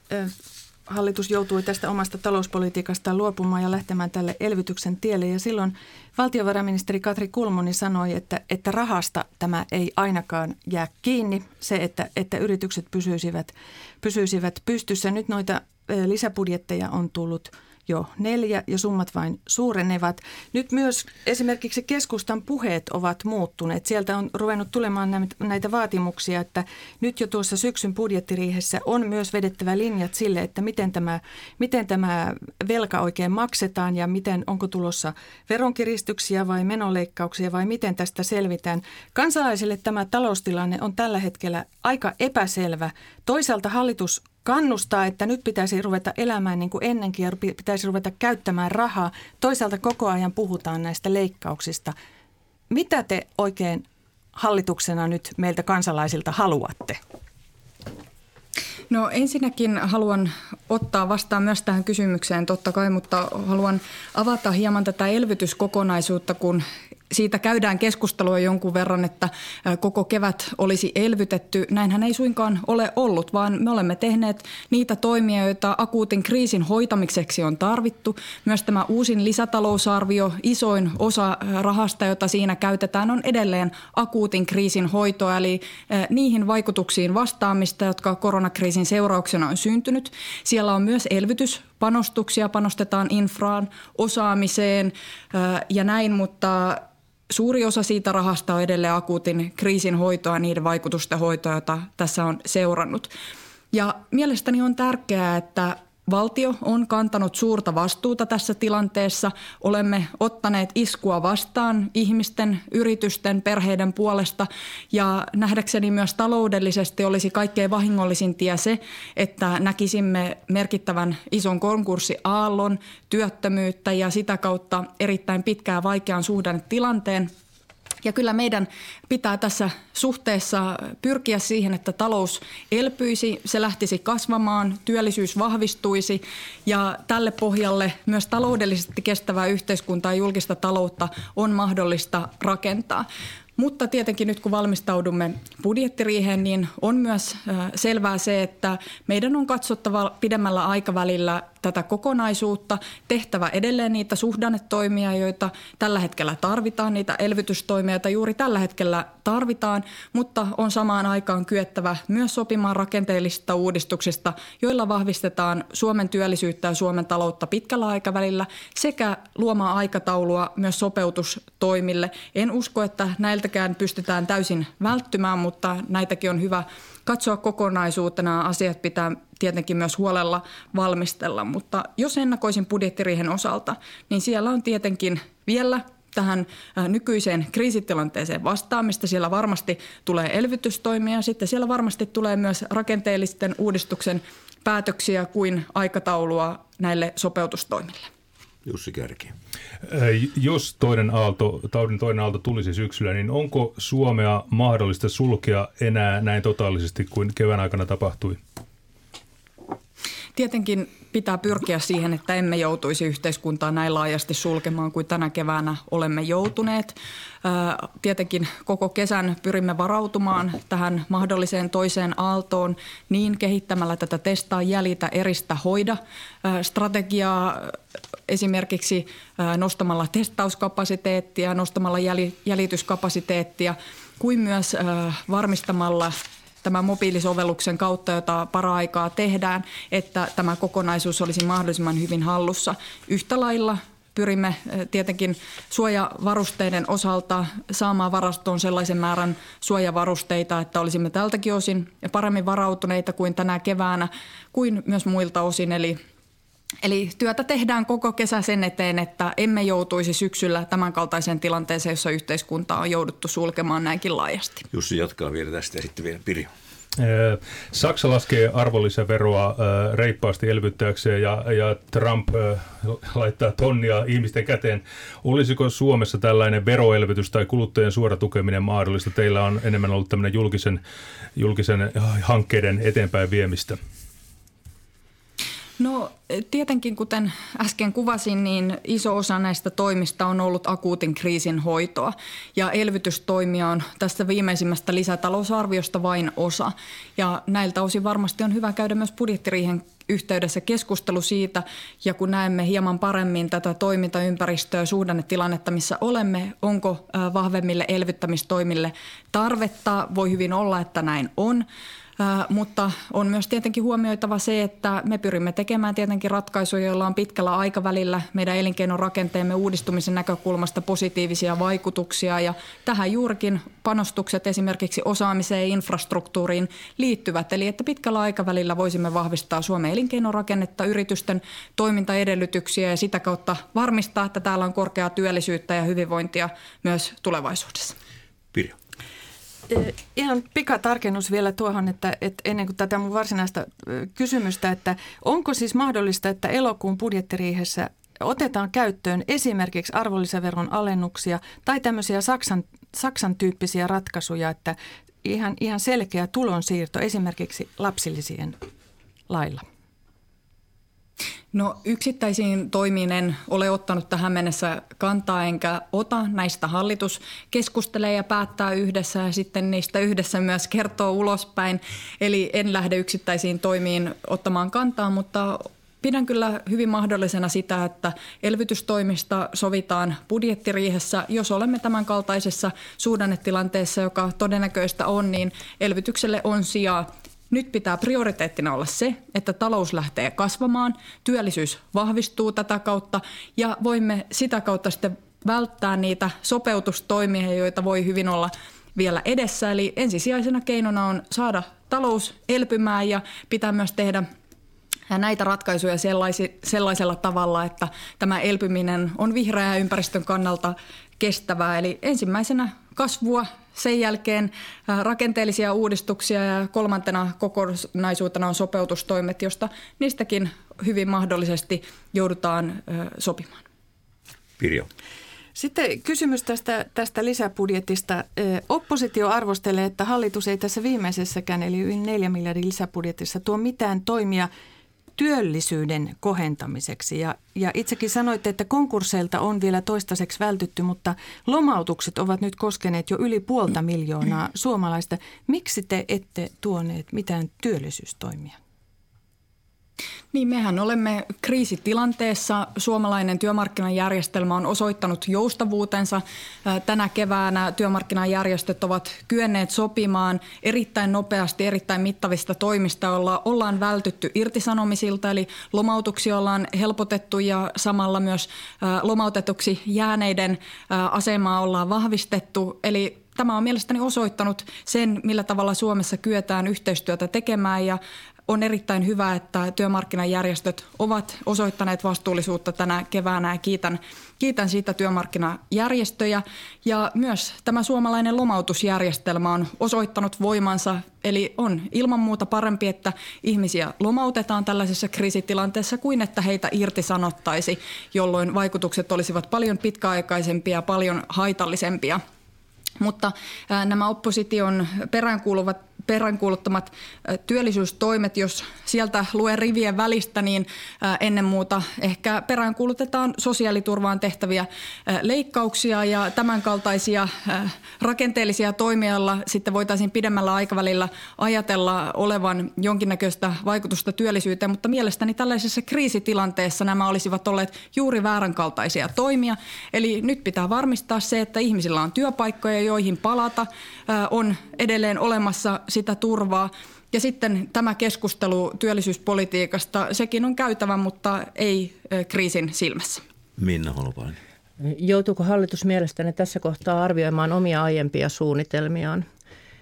hallitus joutui tästä omasta talouspolitiikastaan luopumaan ja lähtemään tälle elvytyksen tielle. Ja silloin valtiovarainministeri Katri Kulmuni sanoi, että, että rahasta tämä ei ainakaan jää kiinni, se, että, että yritykset pysyisivät, pysyisivät pystyssä. Nyt noita lisäbudjetteja on tullut – jo neljä ja summat vain suurenevat. Nyt myös esimerkiksi keskustan puheet ovat muuttuneet. Sieltä on ruvennut tulemaan näitä vaatimuksia, että nyt jo tuossa syksyn budjettiriihessä on myös vedettävä linjat sille, että miten tämä, miten tämä velka oikein maksetaan ja miten onko tulossa veronkiristyksiä vai menoleikkauksia vai miten tästä selvitään. Kansalaisille tämä taloustilanne on tällä hetkellä aika epäselvä. Toisaalta hallitus kannustaa, että nyt pitäisi ruveta elämään niin kuin ennenkin ja pitäisi ruveta käyttämään rahaa. Toisaalta koko ajan puhutaan näistä leikkauksista. Mitä te oikein hallituksena nyt meiltä kansalaisilta haluatte? No ensinnäkin haluan ottaa vastaan myös tähän kysymykseen totta kai, mutta haluan avata hieman tätä elvytyskokonaisuutta, kun siitä käydään keskustelua jonkun verran, että koko kevät olisi elvytetty. Näinhän ei suinkaan ole ollut, vaan me olemme tehneet niitä toimia, joita akuutin kriisin hoitamiseksi on tarvittu. Myös tämä uusin lisätalousarvio, isoin osa rahasta, jota siinä käytetään, on edelleen akuutin kriisin hoitoa, eli niihin vaikutuksiin vastaamista, jotka koronakriisin seurauksena on syntynyt. Siellä on myös elvytyspanostuksia, panostetaan infraan, osaamiseen ja näin, mutta Suuri osa siitä rahasta on edelleen akuutin kriisin hoitoa, niiden vaikutusten hoitoa, jota tässä on seurannut. Ja mielestäni on tärkeää, että Valtio on kantanut suurta vastuuta tässä tilanteessa. Olemme ottaneet iskua vastaan ihmisten, yritysten, perheiden puolesta ja nähdäkseni myös taloudellisesti olisi kaikkein vahingollisin tie se, että näkisimme merkittävän ison konkurssiaallon, työttömyyttä ja sitä kautta erittäin pitkään vaikean suhdannetilanteen – ja kyllä meidän pitää tässä suhteessa pyrkiä siihen, että talous elpyisi, se lähtisi kasvamaan, työllisyys vahvistuisi ja tälle pohjalle myös taloudellisesti kestävää yhteiskuntaa ja julkista taloutta on mahdollista rakentaa. Mutta tietenkin nyt kun valmistaudumme budjettiriiheen, niin on myös selvää se, että meidän on katsottava pidemmällä aikavälillä tätä kokonaisuutta, tehtävä edelleen niitä suhdannetoimia, joita tällä hetkellä tarvitaan, niitä elvytystoimia, joita juuri tällä hetkellä tarvitaan, mutta on samaan aikaan kyettävä myös sopimaan rakenteellisista uudistuksista, joilla vahvistetaan Suomen työllisyyttä ja Suomen taloutta pitkällä aikavälillä sekä luomaan aikataulua myös sopeutustoimille. En usko, että näiltäkään pystytään täysin välttymään, mutta näitäkin on hyvä katsoa kokonaisuutena. Asiat pitää tietenkin myös huolella valmistella, mutta jos ennakoisin budjettiriihen osalta, niin siellä on tietenkin vielä tähän äh, nykyiseen kriisitilanteeseen vastaamista. Siellä varmasti tulee elvytystoimia, sitten siellä varmasti tulee myös rakenteellisten uudistuksen päätöksiä kuin aikataulua näille sopeutustoimille. Jussi Kärki. Jos toinen aalto, taudin toinen aalto tulisi syksyllä, niin onko Suomea mahdollista sulkea enää näin totaalisesti kuin kevään aikana tapahtui? Tietenkin pitää pyrkiä siihen, että emme joutuisi yhteiskuntaa näin laajasti sulkemaan kuin tänä keväänä olemme joutuneet. Tietenkin koko kesän pyrimme varautumaan tähän mahdolliseen toiseen aaltoon niin kehittämällä tätä testaa, jäljitä, eristä, hoida strategiaa esimerkiksi nostamalla testauskapasiteettia, nostamalla jäljityskapasiteettia kuin myös varmistamalla tämän mobiilisovelluksen kautta, jota para-aikaa tehdään, että tämä kokonaisuus olisi mahdollisimman hyvin hallussa. Yhtä lailla pyrimme tietenkin suojavarusteiden osalta saamaan varastoon sellaisen määrän suojavarusteita, että olisimme tältäkin osin paremmin varautuneita kuin tänä keväänä, kuin myös muilta osin. Eli Eli työtä tehdään koko kesä sen eteen, että emme joutuisi syksyllä tämänkaltaiseen tilanteeseen, jossa yhteiskuntaa on jouduttu sulkemaan näinkin laajasti. Jussi jatkaa vielä tästä ja sitten vielä Pirjo. Saksa laskee arvonlisäveroa reippaasti elvyttääkseen ja, ja Trump laittaa tonnia ihmisten käteen. Olisiko Suomessa tällainen veroelvytys tai kuluttajien suora tukeminen mahdollista? Teillä on enemmän ollut tämmöinen julkisen, julkisen hankkeiden eteenpäin viemistä. No tietenkin, kuten äsken kuvasin, niin iso osa näistä toimista on ollut akuutin kriisin hoitoa. Ja elvytystoimia on tästä viimeisimmästä lisätalousarviosta vain osa. Ja näiltä osin varmasti on hyvä käydä myös budjettiriihen yhteydessä keskustelu siitä, ja kun näemme hieman paremmin tätä toimintaympäristöä ja suhdannetilannetta, missä olemme, onko vahvemmille elvyttämistoimille tarvetta, voi hyvin olla, että näin on mutta on myös tietenkin huomioitava se, että me pyrimme tekemään tietenkin ratkaisuja, joilla on pitkällä aikavälillä meidän elinkeinorakenteemme uudistumisen näkökulmasta positiivisia vaikutuksia. Ja tähän juurikin panostukset esimerkiksi osaamiseen ja infrastruktuuriin liittyvät. Eli että pitkällä aikavälillä voisimme vahvistaa Suomen elinkeinorakennetta, yritysten toimintaedellytyksiä ja sitä kautta varmistaa, että täällä on korkeaa työllisyyttä ja hyvinvointia myös tulevaisuudessa. Pirjo. Ihan pikatarkennus vielä tuohon, että, että ennen kuin tätä mun varsinaista kysymystä, että onko siis mahdollista, että elokuun budjettiriihessä otetaan käyttöön esimerkiksi arvonlisäveron alennuksia tai tämmöisiä Saksan, Saksan tyyppisiä ratkaisuja, että ihan, ihan selkeä tulonsiirto esimerkiksi lapsillisien lailla? No yksittäisiin toimiin en ole ottanut tähän mennessä kantaa enkä ota. Näistä hallitus keskustelee ja päättää yhdessä ja sitten niistä yhdessä myös kertoo ulospäin. Eli en lähde yksittäisiin toimiin ottamaan kantaa, mutta Pidän kyllä hyvin mahdollisena sitä, että elvytystoimista sovitaan budjettiriihessä. Jos olemme tämän kaltaisessa suhdannetilanteessa, joka todennäköistä on, niin elvytykselle on sijaa nyt pitää prioriteettina olla se, että talous lähtee kasvamaan, työllisyys vahvistuu tätä kautta ja voimme sitä kautta sitten välttää niitä sopeutustoimia, joita voi hyvin olla vielä edessä. Eli ensisijaisena keinona on saada talous elpymään ja pitää myös tehdä näitä ratkaisuja sellaisi, sellaisella tavalla, että tämä elpyminen on vihreää ympäristön kannalta kestävää. Eli ensimmäisenä kasvua, sen jälkeen rakenteellisia uudistuksia ja kolmantena kokonaisuutena on sopeutustoimet, josta niistäkin hyvin mahdollisesti joudutaan sopimaan. Pirjo. Sitten kysymys tästä, tästä lisäbudjetista. Oppositio arvostelee, että hallitus ei tässä viimeisessäkään, eli yli 4 miljardin lisäbudjetissa, tuo mitään toimia – työllisyyden kohentamiseksi. Ja, ja itsekin sanoitte, että konkursseilta on vielä toistaiseksi vältytty, mutta lomautukset ovat nyt koskeneet jo yli puolta miljoonaa suomalaista. Miksi te ette tuoneet mitään työllisyystoimia? Niin, mehän olemme kriisitilanteessa. Suomalainen työmarkkinajärjestelmä on osoittanut joustavuutensa. Tänä keväänä työmarkkinajärjestöt ovat kyenneet sopimaan erittäin nopeasti, erittäin mittavista toimista, joilla ollaan vältytty irtisanomisilta, eli lomautuksia ollaan helpotettu ja samalla myös lomautetuksi jääneiden asemaa ollaan vahvistettu. Eli tämä on mielestäni osoittanut sen, millä tavalla Suomessa kyetään yhteistyötä tekemään ja on erittäin hyvä, että työmarkkinajärjestöt ovat osoittaneet vastuullisuutta tänä keväänä ja kiitän, kiitän siitä työmarkkinajärjestöjä. Ja myös tämä suomalainen lomautusjärjestelmä on osoittanut voimansa, eli on ilman muuta parempi, että ihmisiä lomautetaan tällaisessa kriisitilanteessa kuin että heitä irtisanottaisi, jolloin vaikutukset olisivat paljon pitkäaikaisempia ja paljon haitallisempia. Mutta nämä opposition peräänkuuluvat peräänkuuluttamat työllisyystoimet, jos sieltä luen rivien välistä, niin ennen muuta ehkä peräänkuulutetaan sosiaaliturvaan tehtäviä leikkauksia ja tämänkaltaisia rakenteellisia toimia, sitten voitaisiin pidemmällä aikavälillä ajatella olevan jonkinnäköistä vaikutusta työllisyyteen, mutta mielestäni tällaisessa kriisitilanteessa nämä olisivat olleet juuri vääränkaltaisia toimia. Eli nyt pitää varmistaa se, että ihmisillä on työpaikkoja, joihin palata, on edelleen olemassa sitä turvaa. Ja sitten tämä keskustelu työllisyyspolitiikasta, sekin on käytävä, mutta ei kriisin silmässä. Minna Holopainen. Joutuuko hallitus mielestäni tässä kohtaa arvioimaan omia aiempia suunnitelmiaan?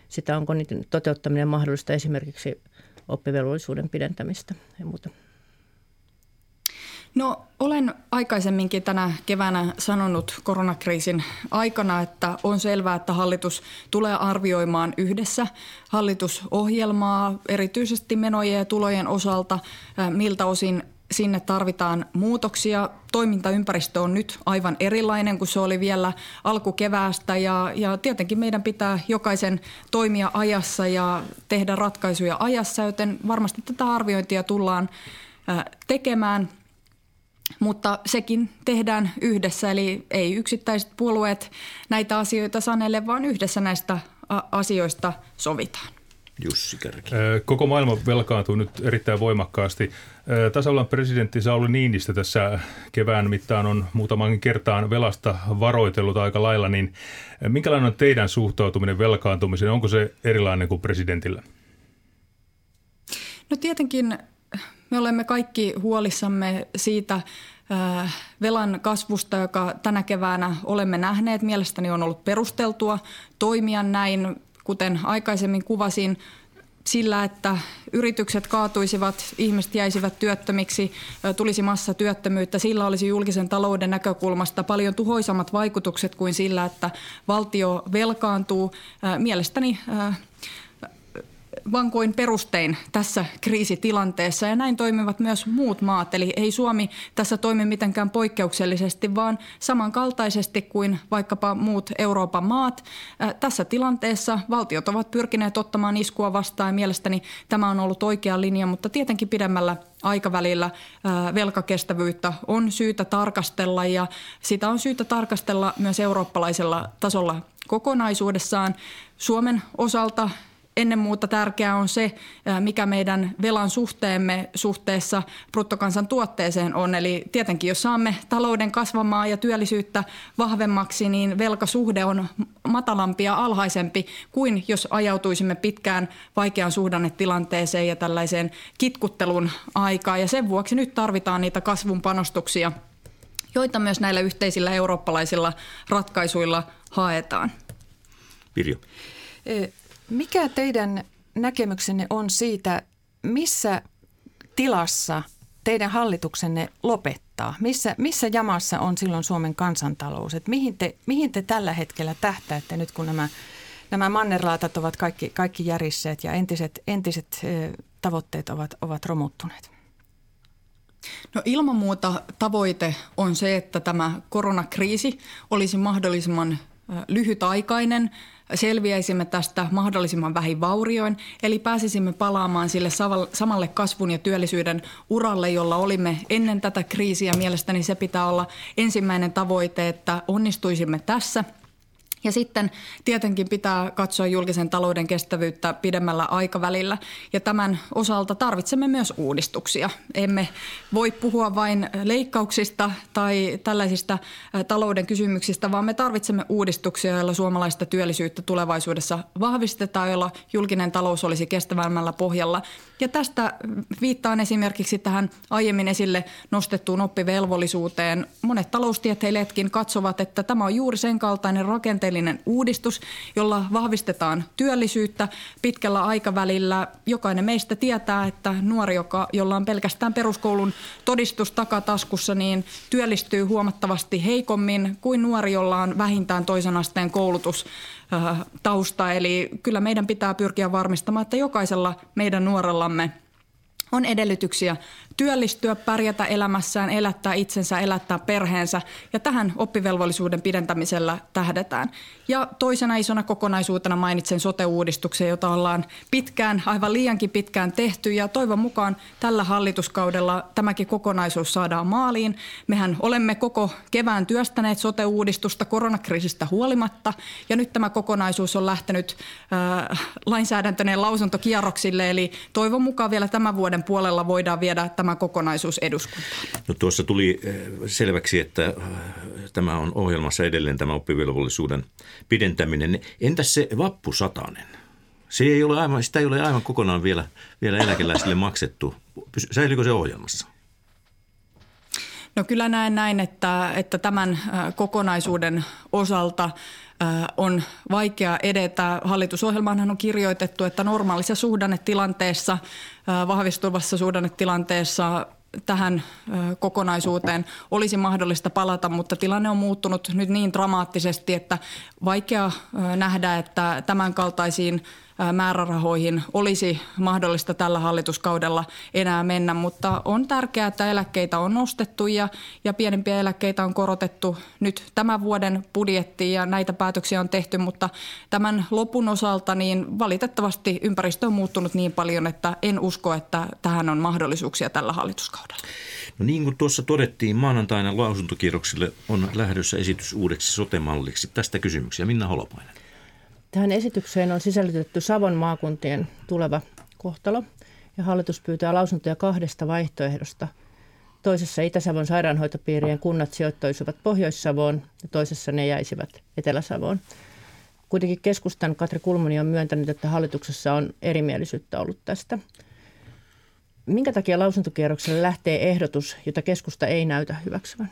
Sitä onko niiden toteuttaminen mahdollista esimerkiksi oppivelvollisuuden pidentämistä ja muuta? No olen aikaisemminkin tänä keväänä sanonut koronakriisin aikana, että on selvää, että hallitus tulee arvioimaan yhdessä hallitusohjelmaa erityisesti menojen ja tulojen osalta, miltä osin sinne tarvitaan muutoksia. Toimintaympäristö on nyt aivan erilainen kuin se oli vielä alkukeväästä ja, ja tietenkin meidän pitää jokaisen toimia ajassa ja tehdä ratkaisuja ajassa, joten varmasti tätä arviointia tullaan tekemään – mutta sekin tehdään yhdessä, eli ei yksittäiset puolueet näitä asioita sanelle, vaan yhdessä näistä asioista sovitaan. Jussi Kärki. Koko maailma velkaantuu nyt erittäin voimakkaasti. Tasavallan presidentti Sauli Niinistö tässä kevään mittaan on muutaman kertaan velasta varoitellut aika lailla, niin minkälainen on teidän suhtautuminen velkaantumiseen? Onko se erilainen kuin presidentillä? No tietenkin me olemme kaikki huolissamme siitä velan kasvusta, joka tänä keväänä olemme nähneet. Mielestäni on ollut perusteltua toimia näin, kuten aikaisemmin kuvasin, sillä, että yritykset kaatuisivat, ihmiset jäisivät työttömiksi, tulisi massa työttömyyttä, sillä olisi julkisen talouden näkökulmasta paljon tuhoisammat vaikutukset kuin sillä, että valtio velkaantuu. Mielestäni vankoin perustein tässä kriisitilanteessa ja näin toimivat myös muut maat. Eli ei Suomi tässä toimi mitenkään poikkeuksellisesti, vaan samankaltaisesti kuin vaikkapa muut Euroopan maat. Tässä tilanteessa valtiot ovat pyrkineet ottamaan iskua vastaan ja mielestäni tämä on ollut oikea linja, mutta tietenkin pidemmällä aikavälillä velkakestävyyttä on syytä tarkastella ja sitä on syytä tarkastella myös eurooppalaisella tasolla kokonaisuudessaan. Suomen osalta ennen muuta tärkeää on se, mikä meidän velan suhteemme suhteessa bruttokansantuotteeseen on. Eli tietenkin, jos saamme talouden kasvamaan ja työllisyyttä vahvemmaksi, niin velkasuhde on matalampi ja alhaisempi kuin jos ajautuisimme pitkään vaikeaan suhdannetilanteeseen ja tällaiseen kitkuttelun aikaan. Ja sen vuoksi nyt tarvitaan niitä kasvun panostuksia, joita myös näillä yhteisillä eurooppalaisilla ratkaisuilla haetaan. Pirjo. Mikä teidän näkemyksenne on siitä, missä tilassa teidän hallituksenne lopettaa? Missä, missä jamassa on silloin Suomen kansantalous? Et mihin, te, mihin te tällä hetkellä tähtäätte nyt, kun nämä, nämä mannerlaatat ovat kaikki, kaikki järisseet ja entiset, entiset tavoitteet ovat, ovat romuttuneet? No ilman muuta tavoite on se, että tämä koronakriisi olisi mahdollisimman lyhytaikainen, selviäisimme tästä mahdollisimman vähin vaurioin, eli pääsisimme palaamaan sille samalle kasvun ja työllisyyden uralle, jolla olimme ennen tätä kriisiä. Mielestäni se pitää olla ensimmäinen tavoite, että onnistuisimme tässä – ja sitten tietenkin pitää katsoa julkisen talouden kestävyyttä pidemmällä aikavälillä ja tämän osalta tarvitsemme myös uudistuksia. Emme voi puhua vain leikkauksista tai tällaisista talouden kysymyksistä, vaan me tarvitsemme uudistuksia, joilla suomalaista työllisyyttä tulevaisuudessa vahvistetaan, jolla julkinen talous olisi kestävämmällä pohjalla. Ja tästä viittaan esimerkiksi tähän aiemmin esille nostettuun oppivelvollisuuteen. Monet taloustieteilijätkin katsovat, että tämä on juuri sen kaltainen rakenteellinen uudistus, jolla vahvistetaan työllisyyttä pitkällä aikavälillä. Jokainen meistä tietää, että nuori, joka, jolla on pelkästään peruskoulun todistus takataskussa, niin työllistyy huomattavasti heikommin kuin nuori, jolla on vähintään toisen asteen koulutus tausta. Eli kyllä meidän pitää pyrkiä varmistamaan, että jokaisella meidän nuorellamme on edellytyksiä työllistyä, pärjätä elämässään, elättää itsensä, elättää perheensä ja tähän oppivelvollisuuden pidentämisellä tähdetään. Ja toisena isona kokonaisuutena mainitsen sote-uudistuksen, jota ollaan pitkään, aivan liiankin pitkään tehty ja toivon mukaan tällä hallituskaudella tämäkin kokonaisuus saadaan maaliin. Mehän olemme koko kevään työstäneet sote-uudistusta koronakriisistä huolimatta ja nyt tämä kokonaisuus on lähtenyt äh, lainsäädäntöneen lausuntokierroksille eli toivon mukaan vielä tämän vuoden puolella voidaan viedä tämä kokonaisuus eduskuntaan? No tuossa tuli eh, selväksi, että eh, tämä on ohjelmassa edelleen tämä oppivelvollisuuden pidentäminen. Entäs se vappusatanen? Se ei ole aivan, sitä ei ole aivan kokonaan vielä, vielä eläkeläisille maksettu. Säilyykö se ohjelmassa? No kyllä näen näin, että, että tämän eh, kokonaisuuden osalta on vaikea edetä. Hallitusohjelmaanhan on kirjoitettu, että normaalissa suhdannetilanteessa, vahvistuvassa suhdannetilanteessa tähän kokonaisuuteen olisi mahdollista palata, mutta tilanne on muuttunut nyt niin dramaattisesti, että vaikea nähdä, että tämän kaltaisiin määrärahoihin olisi mahdollista tällä hallituskaudella enää mennä, mutta on tärkeää, että eläkkeitä on nostettu ja, ja pienimpiä eläkkeitä on korotettu nyt tämän vuoden budjettiin ja näitä päätöksiä on tehty, mutta tämän lopun osalta niin valitettavasti ympäristö on muuttunut niin paljon, että en usko, että tähän on mahdollisuuksia tällä hallituskaudella. No niin kuin tuossa todettiin, maanantaina lausuntokierroksille on lähdössä esitys uudeksi sotemalliksi. Tästä kysymyksiä. Minna Holopainen. Tähän esitykseen on sisällytetty Savon maakuntien tuleva kohtalo ja hallitus pyytää lausuntoja kahdesta vaihtoehdosta. Toisessa Itä-Savon sairaanhoitopiirien kunnat sijoittuisivat Pohjois-Savoon ja toisessa ne jäisivät Etelä-Savoon. Kuitenkin keskustan Katri Kulmuni on myöntänyt, että hallituksessa on erimielisyyttä ollut tästä. Minkä takia lausuntokierrokselle lähtee ehdotus, jota keskusta ei näytä hyväksyvän?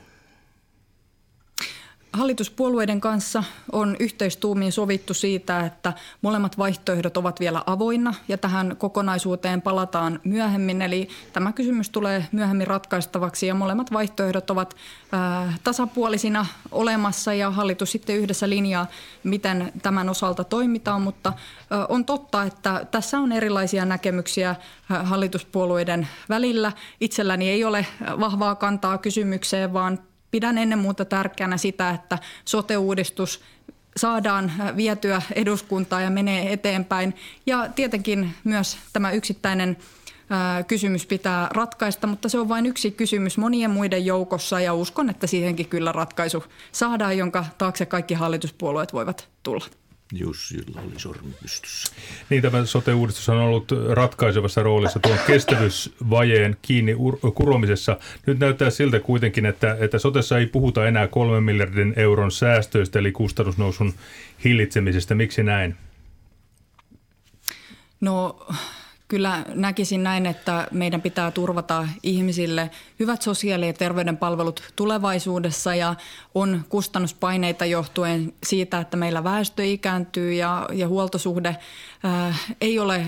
Hallituspuolueiden kanssa on yhteistuumiin sovittu siitä, että molemmat vaihtoehdot ovat vielä avoinna ja tähän kokonaisuuteen palataan myöhemmin. Eli tämä kysymys tulee myöhemmin ratkaistavaksi ja molemmat vaihtoehdot ovat ää, tasapuolisina olemassa ja hallitus sitten yhdessä linjaa, miten tämän osalta toimitaan. Mutta ää, on totta, että tässä on erilaisia näkemyksiä hallituspuolueiden välillä. Itselläni ei ole vahvaa kantaa kysymykseen, vaan pidän ennen muuta tärkeänä sitä, että sote-uudistus saadaan vietyä eduskuntaan ja menee eteenpäin. Ja tietenkin myös tämä yksittäinen kysymys pitää ratkaista, mutta se on vain yksi kysymys monien muiden joukossa ja uskon, että siihenkin kyllä ratkaisu saadaan, jonka taakse kaikki hallituspuolueet voivat tulla. Jussilla oli sormi pystyssä. Niin, tämä sote-uudistus on ollut ratkaisevassa roolissa tuon kestävyysvajeen kiinni kuromisessa. Nyt näyttää siltä kuitenkin, että, että sotessa ei puhuta enää kolmen miljardin euron säästöistä, eli kustannusnousun hillitsemisestä. Miksi näin? No Kyllä näkisin näin, että meidän pitää turvata ihmisille hyvät sosiaali- ja terveydenpalvelut tulevaisuudessa ja on kustannuspaineita johtuen siitä, että meillä väestö ikääntyy ja, ja huoltosuhde ää, äh, ei ole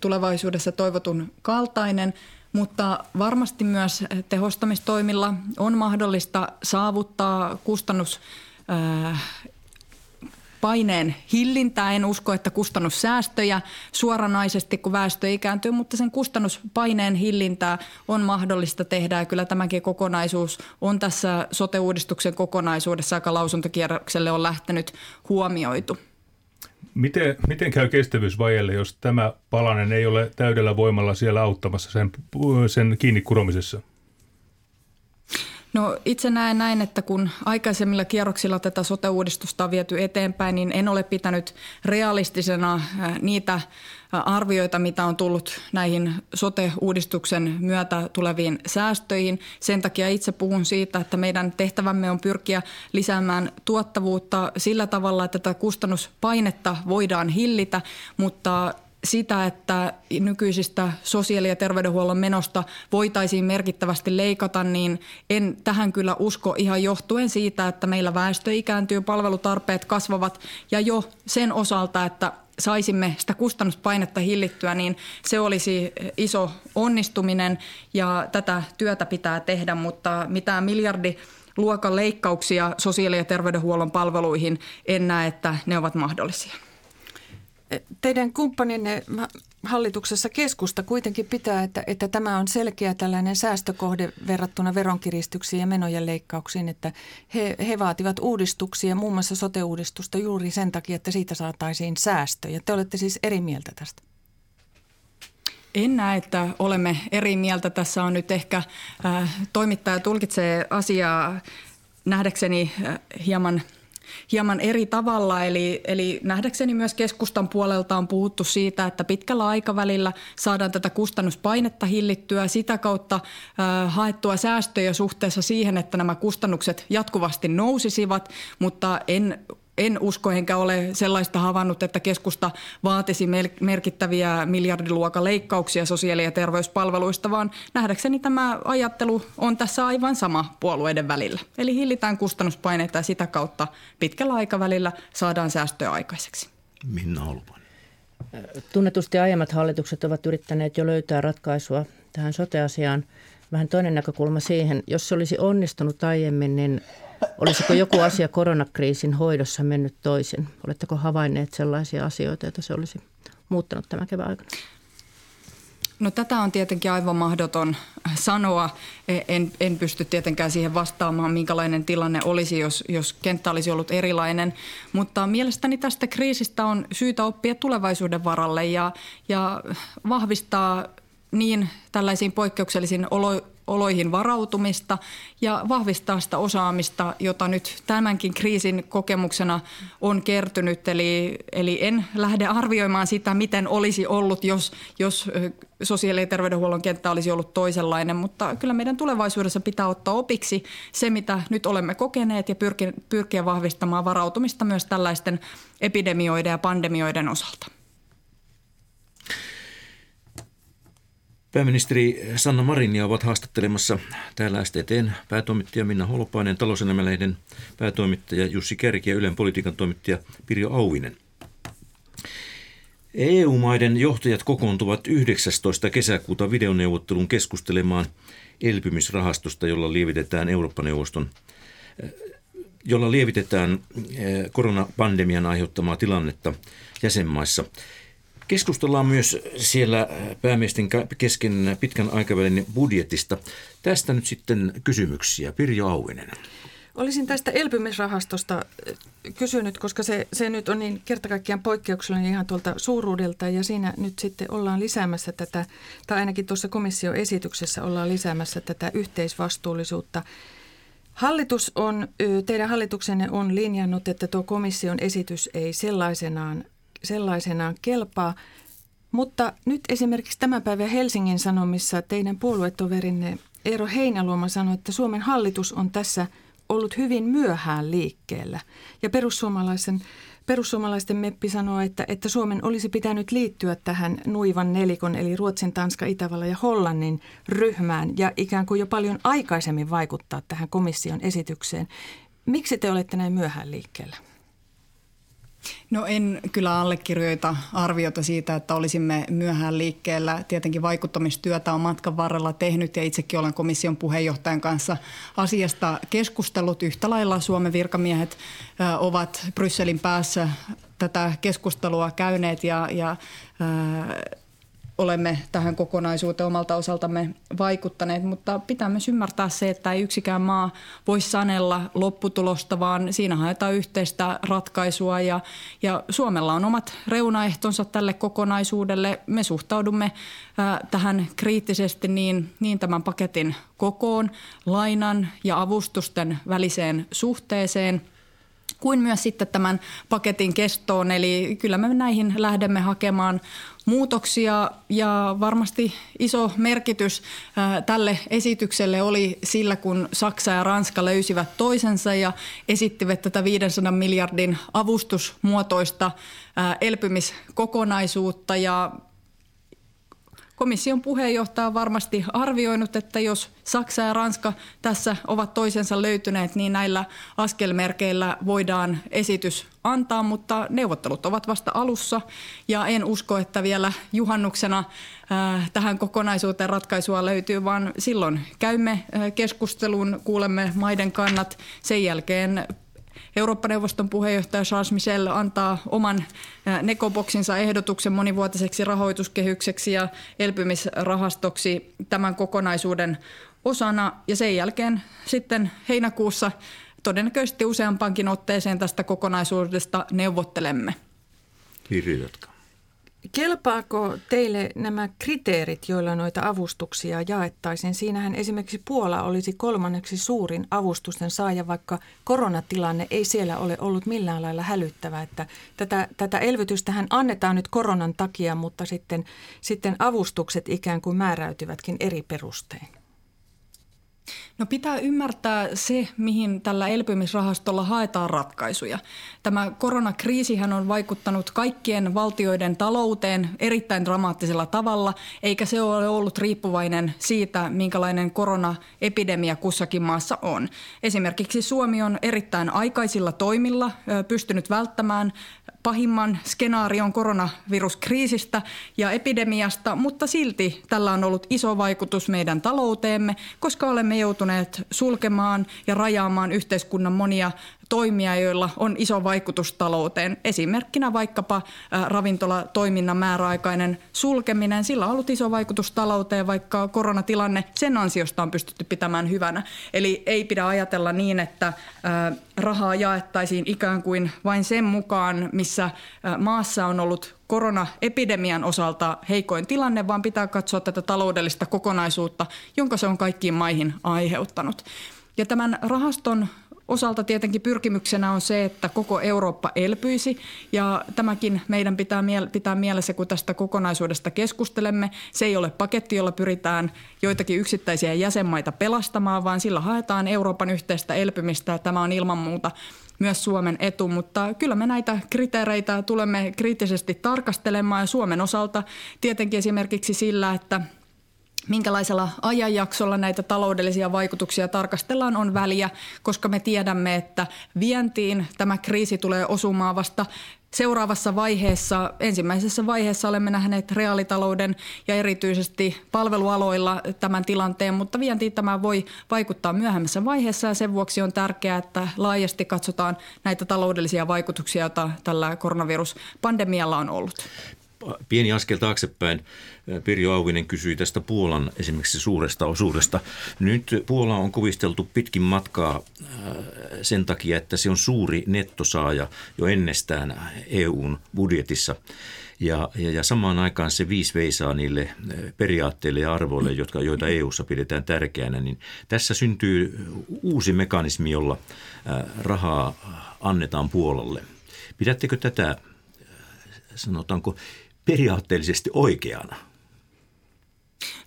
tulevaisuudessa toivotun kaltainen. Mutta varmasti myös tehostamistoimilla on mahdollista saavuttaa kustannus äh, paineen hillintää. En usko, että kustannussäästöjä suoranaisesti, kun väestö ikääntyy, mutta sen kustannuspaineen hillintää on mahdollista tehdä. Ja kyllä tämäkin kokonaisuus on tässä sote-uudistuksen kokonaisuudessa, joka lausuntokierrokselle on lähtenyt huomioitu. Miten, miten käy kestävyysvajeelle, jos tämä palanen ei ole täydellä voimalla siellä auttamassa sen, sen kiinni kuromisessa? No itse näen näin, että kun aikaisemmilla kierroksilla tätä sote-uudistusta on viety eteenpäin, niin en ole pitänyt realistisena äh, niitä äh, arvioita, mitä on tullut näihin sote-uudistuksen myötä tuleviin säästöihin. Sen takia itse puhun siitä, että meidän tehtävämme on pyrkiä lisäämään tuottavuutta sillä tavalla, että tätä kustannuspainetta voidaan hillitä, mutta sitä, että nykyisistä sosiaali- ja terveydenhuollon menosta voitaisiin merkittävästi leikata, niin en tähän kyllä usko ihan johtuen siitä, että meillä väestö ikääntyy, palvelutarpeet kasvavat ja jo sen osalta, että saisimme sitä kustannuspainetta hillittyä, niin se olisi iso onnistuminen ja tätä työtä pitää tehdä, mutta mitään miljardi luokan leikkauksia sosiaali- ja terveydenhuollon palveluihin en näe, että ne ovat mahdollisia. Teidän kumppaninne hallituksessa keskusta kuitenkin pitää, että, että tämä on selkeä tällainen säästökohde verrattuna veronkiristyksiin ja menojen leikkauksiin, että he, he vaativat uudistuksia, muun muassa sote-uudistusta juuri sen takia, että siitä saataisiin säästöjä. Te olette siis eri mieltä tästä. En näe, että olemme eri mieltä. Tässä on nyt ehkä äh, toimittaja tulkitsee asiaa nähdäkseni äh, hieman – hieman eri tavalla. Eli, eli nähdäkseni myös keskustan puolelta on puhuttu siitä, että pitkällä aikavälillä saadaan tätä kustannuspainetta hillittyä, sitä kautta äh, haettua säästöjä suhteessa siihen, että nämä kustannukset jatkuvasti nousisivat, mutta en en usko enkä ole sellaista havainnut, että keskusta vaatisi merkittäviä miljardiluokan leikkauksia sosiaali- ja terveyspalveluista, vaan nähdäkseni tämä ajattelu on tässä aivan sama puolueiden välillä. Eli hillitään kustannuspaineita ja sitä kautta pitkällä aikavälillä saadaan säästöä aikaiseksi. Minna Olpan. Tunnetusti aiemmat hallitukset ovat yrittäneet jo löytää ratkaisua tähän soteasiaan. Vähän toinen näkökulma siihen, jos se olisi onnistunut aiemmin, niin Olisiko joku asia koronakriisin hoidossa mennyt toisin? Oletteko havainneet sellaisia asioita, joita se olisi muuttanut tämän kevään aikana? No tätä on tietenkin aivan mahdoton sanoa. E, en, en pysty tietenkään siihen vastaamaan, minkälainen tilanne olisi, jos, jos kenttä olisi ollut erilainen. Mutta mielestäni tästä kriisistä on syytä oppia tulevaisuuden varalle ja, ja vahvistaa niin tällaisiin poikkeuksellisiin olo, oloihin varautumista ja vahvistaa sitä osaamista, jota nyt tämänkin kriisin kokemuksena on kertynyt. Eli, eli en lähde arvioimaan sitä, miten olisi ollut, jos, jos sosiaali- ja terveydenhuollon kenttä olisi ollut toisenlainen, mutta kyllä meidän tulevaisuudessa pitää ottaa opiksi se, mitä nyt olemme kokeneet ja pyrkiä, vahvistamaan varautumista myös tällaisten epidemioiden ja pandemioiden osalta. Pääministeri Sanna Marinia ovat haastattelemassa täällä STTn päätoimittaja Minna Holopainen, talouselämälehden päätoimittaja Jussi Kärki ja Ylen politiikan toimittaja Pirjo Auvinen. EU-maiden johtajat kokoontuvat 19. kesäkuuta videoneuvottelun keskustelemaan elpymisrahastosta, jolla lievitetään Eurooppa-neuvoston jolla lievitetään eh, koronapandemian aiheuttamaa tilannetta jäsenmaissa. Keskustellaan myös siellä päämiesten kesken pitkän aikavälin budjetista. Tästä nyt sitten kysymyksiä. Pirjo Auvinen. Olisin tästä elpymisrahastosta eh, kysynyt, koska se, se nyt on niin kertakaikkiaan poikkeuksellinen ihan tuolta suuruudelta ja siinä nyt sitten ollaan lisäämässä tätä, tai ainakin tuossa komission esityksessä ollaan lisäämässä tätä yhteisvastuullisuutta. Hallitus on, teidän hallituksenne on linjannut, että tuo komission esitys ei sellaisenaan, sellaisenaan kelpaa, mutta nyt esimerkiksi tämän päivän Helsingin Sanomissa teidän puoluetoverinne Eero Heinäluoma sanoi, että Suomen hallitus on tässä – ollut hyvin myöhään liikkeellä. Ja perussuomalaisen, perussuomalaisten meppi sanoi, että, että Suomen olisi pitänyt liittyä tähän nuivan nelikon, eli Ruotsin, Tanska, Itävalla ja Hollannin ryhmään ja ikään kuin jo paljon aikaisemmin vaikuttaa tähän komission esitykseen. Miksi te olette näin myöhään liikkeellä? No en kyllä allekirjoita arviota siitä, että olisimme myöhään liikkeellä. Tietenkin vaikuttamistyötä on matkan varrella tehnyt ja itsekin olen komission puheenjohtajan kanssa asiasta keskustellut. Yhtä lailla Suomen virkamiehet ovat Brysselin päässä tätä keskustelua käyneet ja, ja olemme tähän kokonaisuuteen omalta osaltamme vaikuttaneet, mutta pitää myös ymmärtää se, että ei yksikään maa voi sanella lopputulosta, vaan siinä haetaan yhteistä ratkaisua ja, ja Suomella on omat reunaehtonsa tälle kokonaisuudelle. Me suhtaudumme ää, tähän kriittisesti niin, niin tämän paketin kokoon, lainan ja avustusten väliseen suhteeseen – kuin myös sitten tämän paketin kestoon. Eli kyllä me näihin lähdemme hakemaan muutoksia ja varmasti iso merkitys tälle esitykselle oli sillä, kun Saksa ja Ranska löysivät toisensa ja esittivät tätä 500 miljardin avustusmuotoista elpymiskokonaisuutta ja Komission puheenjohtaja on varmasti arvioinut, että jos Saksa ja Ranska tässä ovat toisensa löytyneet, niin näillä askelmerkeillä voidaan esitys antaa, mutta neuvottelut ovat vasta alussa. Ja en usko, että vielä juhannuksena äh, tähän kokonaisuuteen ratkaisua löytyy, vaan silloin käymme äh, keskustelun, kuulemme maiden kannat, sen jälkeen Eurooppa-neuvoston puheenjohtaja Charles Michel antaa oman nekoboksinsa ehdotuksen monivuotiseksi rahoituskehykseksi ja elpymisrahastoksi tämän kokonaisuuden osana. Ja sen jälkeen sitten heinäkuussa todennäköisesti useampankin otteeseen tästä kokonaisuudesta neuvottelemme. Kirjoitatko? Kelpaako teille nämä kriteerit, joilla noita avustuksia jaettaisiin? Siinähän esimerkiksi Puola olisi kolmanneksi suurin avustusten saaja, vaikka koronatilanne ei siellä ole ollut millään lailla hälyttävä. Että tätä, tätä elvytystähän annetaan nyt koronan takia, mutta sitten, sitten avustukset ikään kuin määräytyvätkin eri perustein. No pitää ymmärtää se, mihin tällä elpymisrahastolla haetaan ratkaisuja. Tämä koronakriisihän on vaikuttanut kaikkien valtioiden talouteen erittäin dramaattisella tavalla, eikä se ole ollut riippuvainen siitä, minkälainen koronaepidemia kussakin maassa on. Esimerkiksi Suomi on erittäin aikaisilla toimilla pystynyt välttämään pahimman skenaarion koronaviruskriisistä ja epidemiasta, mutta silti tällä on ollut iso vaikutus meidän talouteemme, koska olemme joutuneet sulkemaan ja rajaamaan yhteiskunnan monia toimia, joilla on iso vaikutus talouteen. Esimerkkinä vaikkapa ravintolatoiminnan määräaikainen sulkeminen. Sillä on ollut iso vaikutus talouteen, vaikka koronatilanne sen ansiosta on pystytty pitämään hyvänä. Eli ei pidä ajatella niin, että rahaa jaettaisiin ikään kuin vain sen mukaan, missä maassa on ollut koronaepidemian osalta heikoin tilanne, vaan pitää katsoa tätä taloudellista kokonaisuutta, jonka se on kaikkiin maihin aiheuttanut. Ja tämän rahaston osalta tietenkin pyrkimyksenä on se, että koko Eurooppa elpyisi. Ja tämäkin meidän pitää, pitää mielessä, kun tästä kokonaisuudesta keskustelemme. Se ei ole paketti, jolla pyritään joitakin yksittäisiä jäsenmaita pelastamaan, vaan sillä haetaan Euroopan yhteistä elpymistä. Ja tämä on ilman muuta myös Suomen etu, mutta kyllä me näitä kriteereitä tulemme kriittisesti tarkastelemaan. Ja Suomen osalta tietenkin esimerkiksi sillä, että – minkälaisella ajanjaksolla näitä taloudellisia vaikutuksia tarkastellaan on väliä, koska me tiedämme, että vientiin tämä kriisi tulee osumaan vasta seuraavassa vaiheessa. Ensimmäisessä vaiheessa olemme nähneet reaalitalouden ja erityisesti palvelualoilla tämän tilanteen, mutta vientiin tämä voi vaikuttaa myöhemmässä vaiheessa ja sen vuoksi on tärkeää, että laajasti katsotaan näitä taloudellisia vaikutuksia, joita tällä koronaviruspandemialla on ollut pieni askel taaksepäin. Pirjo Auvinen kysyi tästä Puolan esimerkiksi suuresta osuudesta. Nyt Puola on kuvisteltu pitkin matkaa sen takia, että se on suuri nettosaaja jo ennestään EUn budjetissa. Ja, ja, ja samaan aikaan se viisi veisaa niille periaatteille ja arvoille, jotka, joita EUssa pidetään tärkeänä, niin tässä syntyy uusi mekanismi, jolla rahaa annetaan Puolalle. Pidättekö tätä sanotaanko periaatteellisesti oikeana?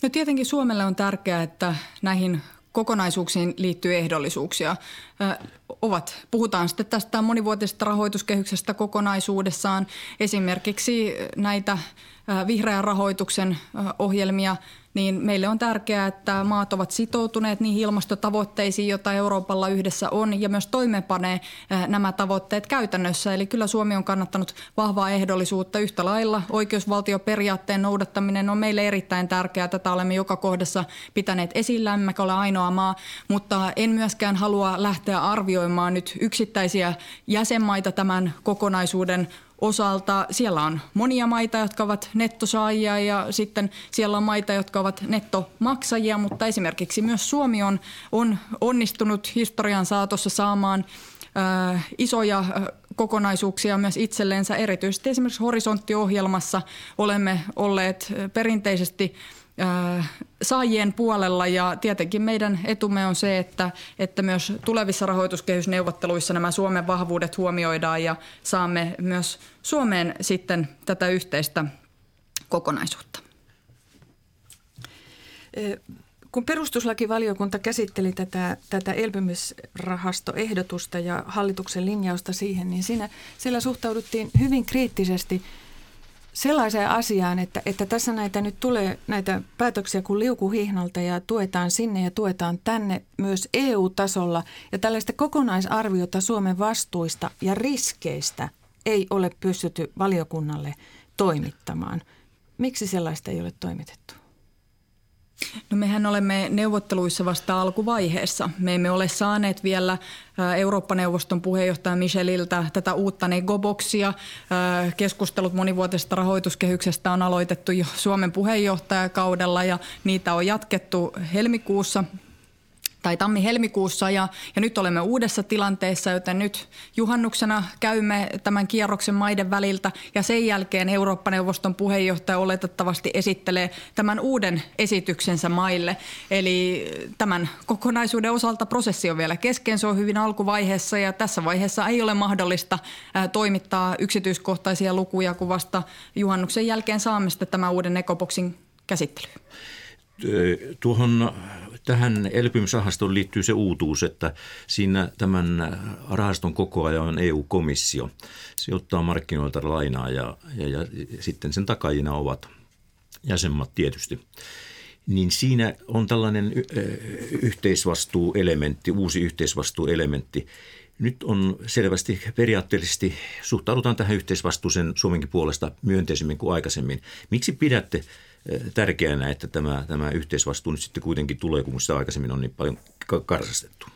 No tietenkin Suomelle on tärkeää, että näihin kokonaisuuksiin liittyy ehdollisuuksia. Ö, ovat, puhutaan sitten tästä monivuotisesta rahoituskehyksestä kokonaisuudessaan. Esimerkiksi näitä vihreän rahoituksen ohjelmia, niin meille on tärkeää, että maat ovat sitoutuneet niihin ilmastotavoitteisiin, joita Euroopalla yhdessä on, ja myös toimeenpanee nämä tavoitteet käytännössä. Eli kyllä Suomi on kannattanut vahvaa ehdollisuutta yhtä lailla. Oikeusvaltioperiaatteen noudattaminen on meille erittäin tärkeää. Tätä olemme joka kohdassa pitäneet esillä, emmekä ole ainoa maa, mutta en myöskään halua lähteä arvioimaan nyt yksittäisiä jäsenmaita tämän kokonaisuuden osalta. Siellä on monia maita, jotka ovat nettosaajia ja sitten siellä on maita, jotka ovat nettomaksajia, mutta esimerkiksi myös Suomi on, on onnistunut historian saatossa saamaan äh, isoja äh, kokonaisuuksia myös itsellensä. Erityisesti esimerkiksi horisonttiohjelmassa olemme olleet perinteisesti saajien puolella ja tietenkin meidän etumme on se, että, että myös tulevissa rahoituskehysneuvotteluissa nämä Suomen vahvuudet huomioidaan ja saamme myös Suomeen sitten tätä yhteistä kokonaisuutta. Kun perustuslakivaliokunta käsitteli tätä, tätä elpymisrahastoehdotusta ja hallituksen linjausta siihen, niin siinä, siellä suhtauduttiin hyvin kriittisesti – sellaiseen asiaan, että, että tässä näitä nyt tulee näitä päätöksiä kuin liukuhihnalta ja tuetaan sinne ja tuetaan tänne myös EU-tasolla. Ja tällaista kokonaisarviota Suomen vastuista ja riskeistä ei ole pystytty valiokunnalle toimittamaan. Miksi sellaista ei ole toimitettu? No mehän olemme neuvotteluissa vasta alkuvaiheessa. Me emme ole saaneet vielä Eurooppa-neuvoston puheenjohtaja Micheliltä tätä uutta negoboksia. Keskustelut monivuotisesta rahoituskehyksestä on aloitettu jo Suomen puheenjohtajakaudella ja niitä on jatkettu helmikuussa tai tammi-helmikuussa ja, ja nyt olemme uudessa tilanteessa, joten nyt juhannuksena käymme tämän kierroksen maiden väliltä ja sen jälkeen Eurooppa-neuvoston puheenjohtaja oletettavasti esittelee tämän uuden esityksensä maille. Eli tämän kokonaisuuden osalta prosessi on vielä kesken, se on hyvin alkuvaiheessa ja tässä vaiheessa ei ole mahdollista toimittaa yksityiskohtaisia lukuja, kun vasta juhannuksen jälkeen saamme sitten tämän uuden ekopoksin käsittelyyn. Tuohon tähän elpymisrahastoon liittyy se uutuus, että siinä tämän rahaston kokoaja on EU-komissio. Se ottaa markkinoilta lainaa ja, ja, ja sitten sen takajina ovat jäsenmaat tietysti. Niin siinä on tällainen yhteisvastuuelementti, uusi yhteisvastuuelementti. Nyt on selvästi periaatteellisesti, suhtaudutaan tähän yhteisvastuuseen Suomenkin puolesta myönteisemmin kuin aikaisemmin. Miksi pidätte tärkeänä, että tämä, tämä yhteisvastuu nyt sitten kuitenkin tulee, kun sitä aikaisemmin on niin paljon karsastettu?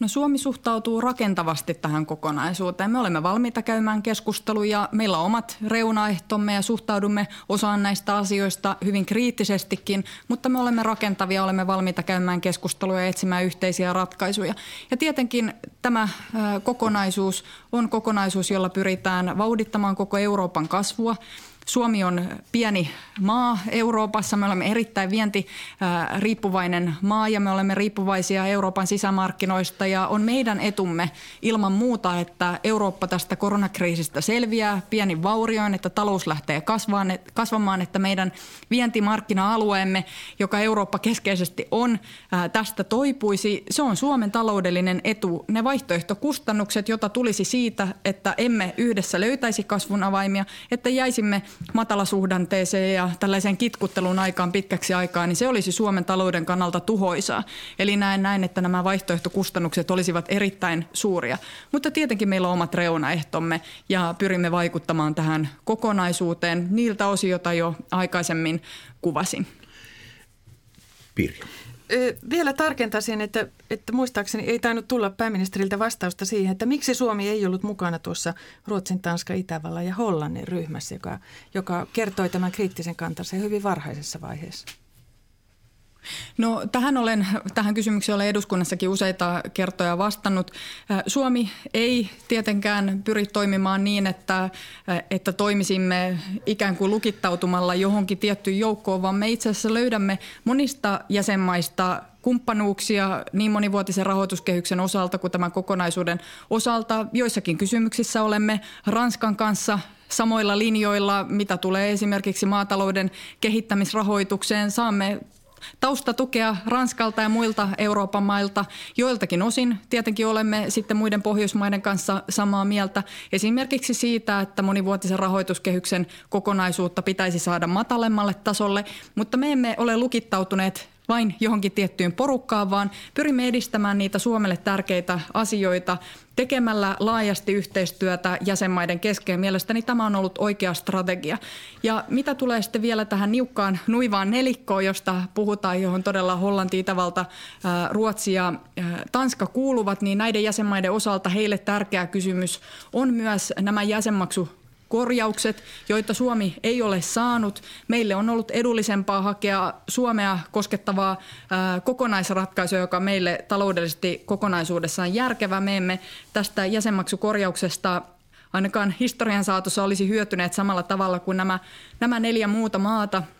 No Suomi suhtautuu rakentavasti tähän kokonaisuuteen. Me olemme valmiita käymään keskusteluja. Meillä on omat reunaehtomme ja suhtaudumme osaan näistä asioista hyvin kriittisestikin, mutta me olemme rakentavia, olemme valmiita käymään keskusteluja ja etsimään yhteisiä ratkaisuja. Ja tietenkin tämä kokonaisuus on kokonaisuus, jolla pyritään vauhdittamaan koko Euroopan kasvua. Suomi on pieni maa Euroopassa. Me olemme erittäin vienti riippuvainen maa ja me olemme riippuvaisia Euroopan sisämarkkinoista ja on meidän etumme ilman muuta, että Eurooppa tästä koronakriisistä selviää pieni vaurioin, että talous lähtee kasvamaan, että meidän vientimarkkina-alueemme, joka Eurooppa keskeisesti on, tästä toipuisi. Se on Suomen taloudellinen etu. Ne vaihtoehtokustannukset, joita tulisi siitä, että emme yhdessä löytäisi kasvun avaimia, että jäisimme matalasuhdanteeseen ja tällaiseen kitkuttelun aikaan pitkäksi aikaa, niin se olisi Suomen talouden kannalta tuhoisaa. Eli näen näin, että nämä vaihtoehtokustannukset olisivat erittäin suuria. Mutta tietenkin meillä on omat reunaehtomme ja pyrimme vaikuttamaan tähän kokonaisuuteen niiltä osiota jo aikaisemmin kuvasin. Pirjo. Vielä tarkentaisin, että, että muistaakseni ei tainnut tulla pääministeriltä vastausta siihen, että miksi Suomi ei ollut mukana tuossa Ruotsin, Tanska, Itävallan ja Hollannin ryhmässä, joka, joka kertoi tämän kriittisen kantansa hyvin varhaisessa vaiheessa. No tähän, olen, tähän kysymykseen olen eduskunnassakin useita kertoja vastannut. Suomi ei tietenkään pyri toimimaan niin, että, että toimisimme ikään kuin lukittautumalla johonkin tiettyyn joukkoon, vaan me itse asiassa löydämme monista jäsenmaista kumppanuuksia niin monivuotisen rahoituskehyksen osalta kuin tämän kokonaisuuden osalta. Joissakin kysymyksissä olemme Ranskan kanssa samoilla linjoilla, mitä tulee esimerkiksi maatalouden kehittämisrahoitukseen. Saamme taustatukea Ranskalta ja muilta Euroopan mailta. Joiltakin osin tietenkin olemme sitten muiden Pohjoismaiden kanssa samaa mieltä. Esimerkiksi siitä, että monivuotisen rahoituskehyksen kokonaisuutta pitäisi saada matalemmalle tasolle, mutta me emme ole lukittautuneet vain johonkin tiettyyn porukkaan, vaan pyrimme edistämään niitä Suomelle tärkeitä asioita tekemällä laajasti yhteistyötä jäsenmaiden kesken. Mielestäni tämä on ollut oikea strategia. Ja mitä tulee sitten vielä tähän niukkaan nuivaan nelikkoon, josta puhutaan, johon todella Hollanti, Itävalta, Ruotsi ja Tanska kuuluvat, niin näiden jäsenmaiden osalta heille tärkeä kysymys on myös nämä jäsenmaksu korjaukset, joita Suomi ei ole saanut. Meille on ollut edullisempaa hakea Suomea koskettavaa kokonaisratkaisua, joka meille taloudellisesti kokonaisuudessaan järkevä. Me emme tästä jäsenmaksukorjauksesta ainakaan historian saatossa olisi hyötyneet samalla tavalla kuin nämä, nämä neljä muuta maata –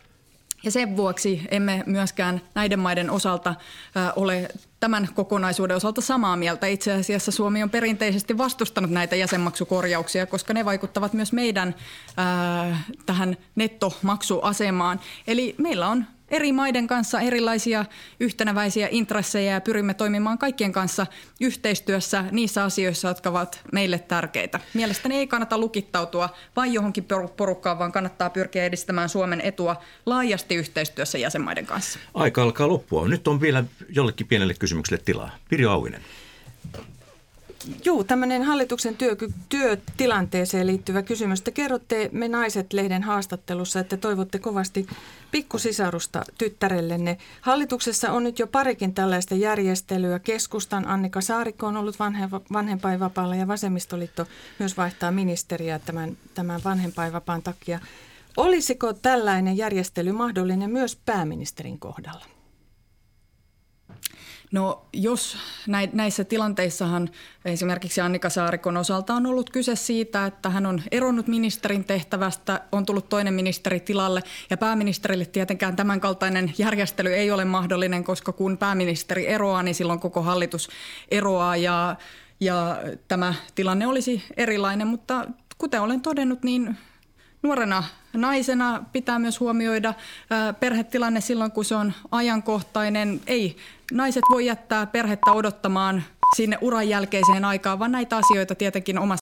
ja sen vuoksi emme myöskään näiden maiden osalta ole tämän kokonaisuuden osalta samaa mieltä. Itse asiassa Suomi on perinteisesti vastustanut näitä jäsenmaksukorjauksia, koska ne vaikuttavat myös meidän ää, tähän nettomaksuasemaan. Eli meillä on eri maiden kanssa erilaisia yhtenäväisiä intressejä ja pyrimme toimimaan kaikkien kanssa yhteistyössä niissä asioissa, jotka ovat meille tärkeitä. Mielestäni ei kannata lukittautua vain johonkin porukkaan, vaan kannattaa pyrkiä edistämään Suomen etua laajasti yhteistyössä jäsenmaiden kanssa. Aika alkaa loppua. Nyt on vielä jollekin pienelle kysymykselle tilaa. Pirjo Auvinen. Joo, tämmöinen hallituksen työ, työtilanteeseen liittyvä kysymys. Te kerrotte Me Naiset-lehden haastattelussa, että toivotte kovasti pikkusisarusta tyttärellenne. Hallituksessa on nyt jo parikin tällaista järjestelyä. Keskustan Annika Saarikko on ollut vanhempainvapaalla ja Vasemmistoliitto myös vaihtaa ministeriä tämän, tämän vanhempainvapaan takia. Olisiko tällainen järjestely mahdollinen myös pääministerin kohdalla? No jos näissä tilanteissahan esimerkiksi Annika Saarikon osalta on ollut kyse siitä, että hän on eronnut ministerin tehtävästä, on tullut toinen ministeri tilalle ja pääministerille tietenkään tämänkaltainen järjestely ei ole mahdollinen, koska kun pääministeri eroaa, niin silloin koko hallitus eroaa ja, ja tämä tilanne olisi erilainen, mutta kuten olen todennut, niin nuorena naisena pitää myös huomioida perhetilanne silloin, kun se on ajankohtainen. Ei naiset voi jättää perhettä odottamaan sinne uran jälkeiseen aikaan, vaan näitä asioita tietenkin omassa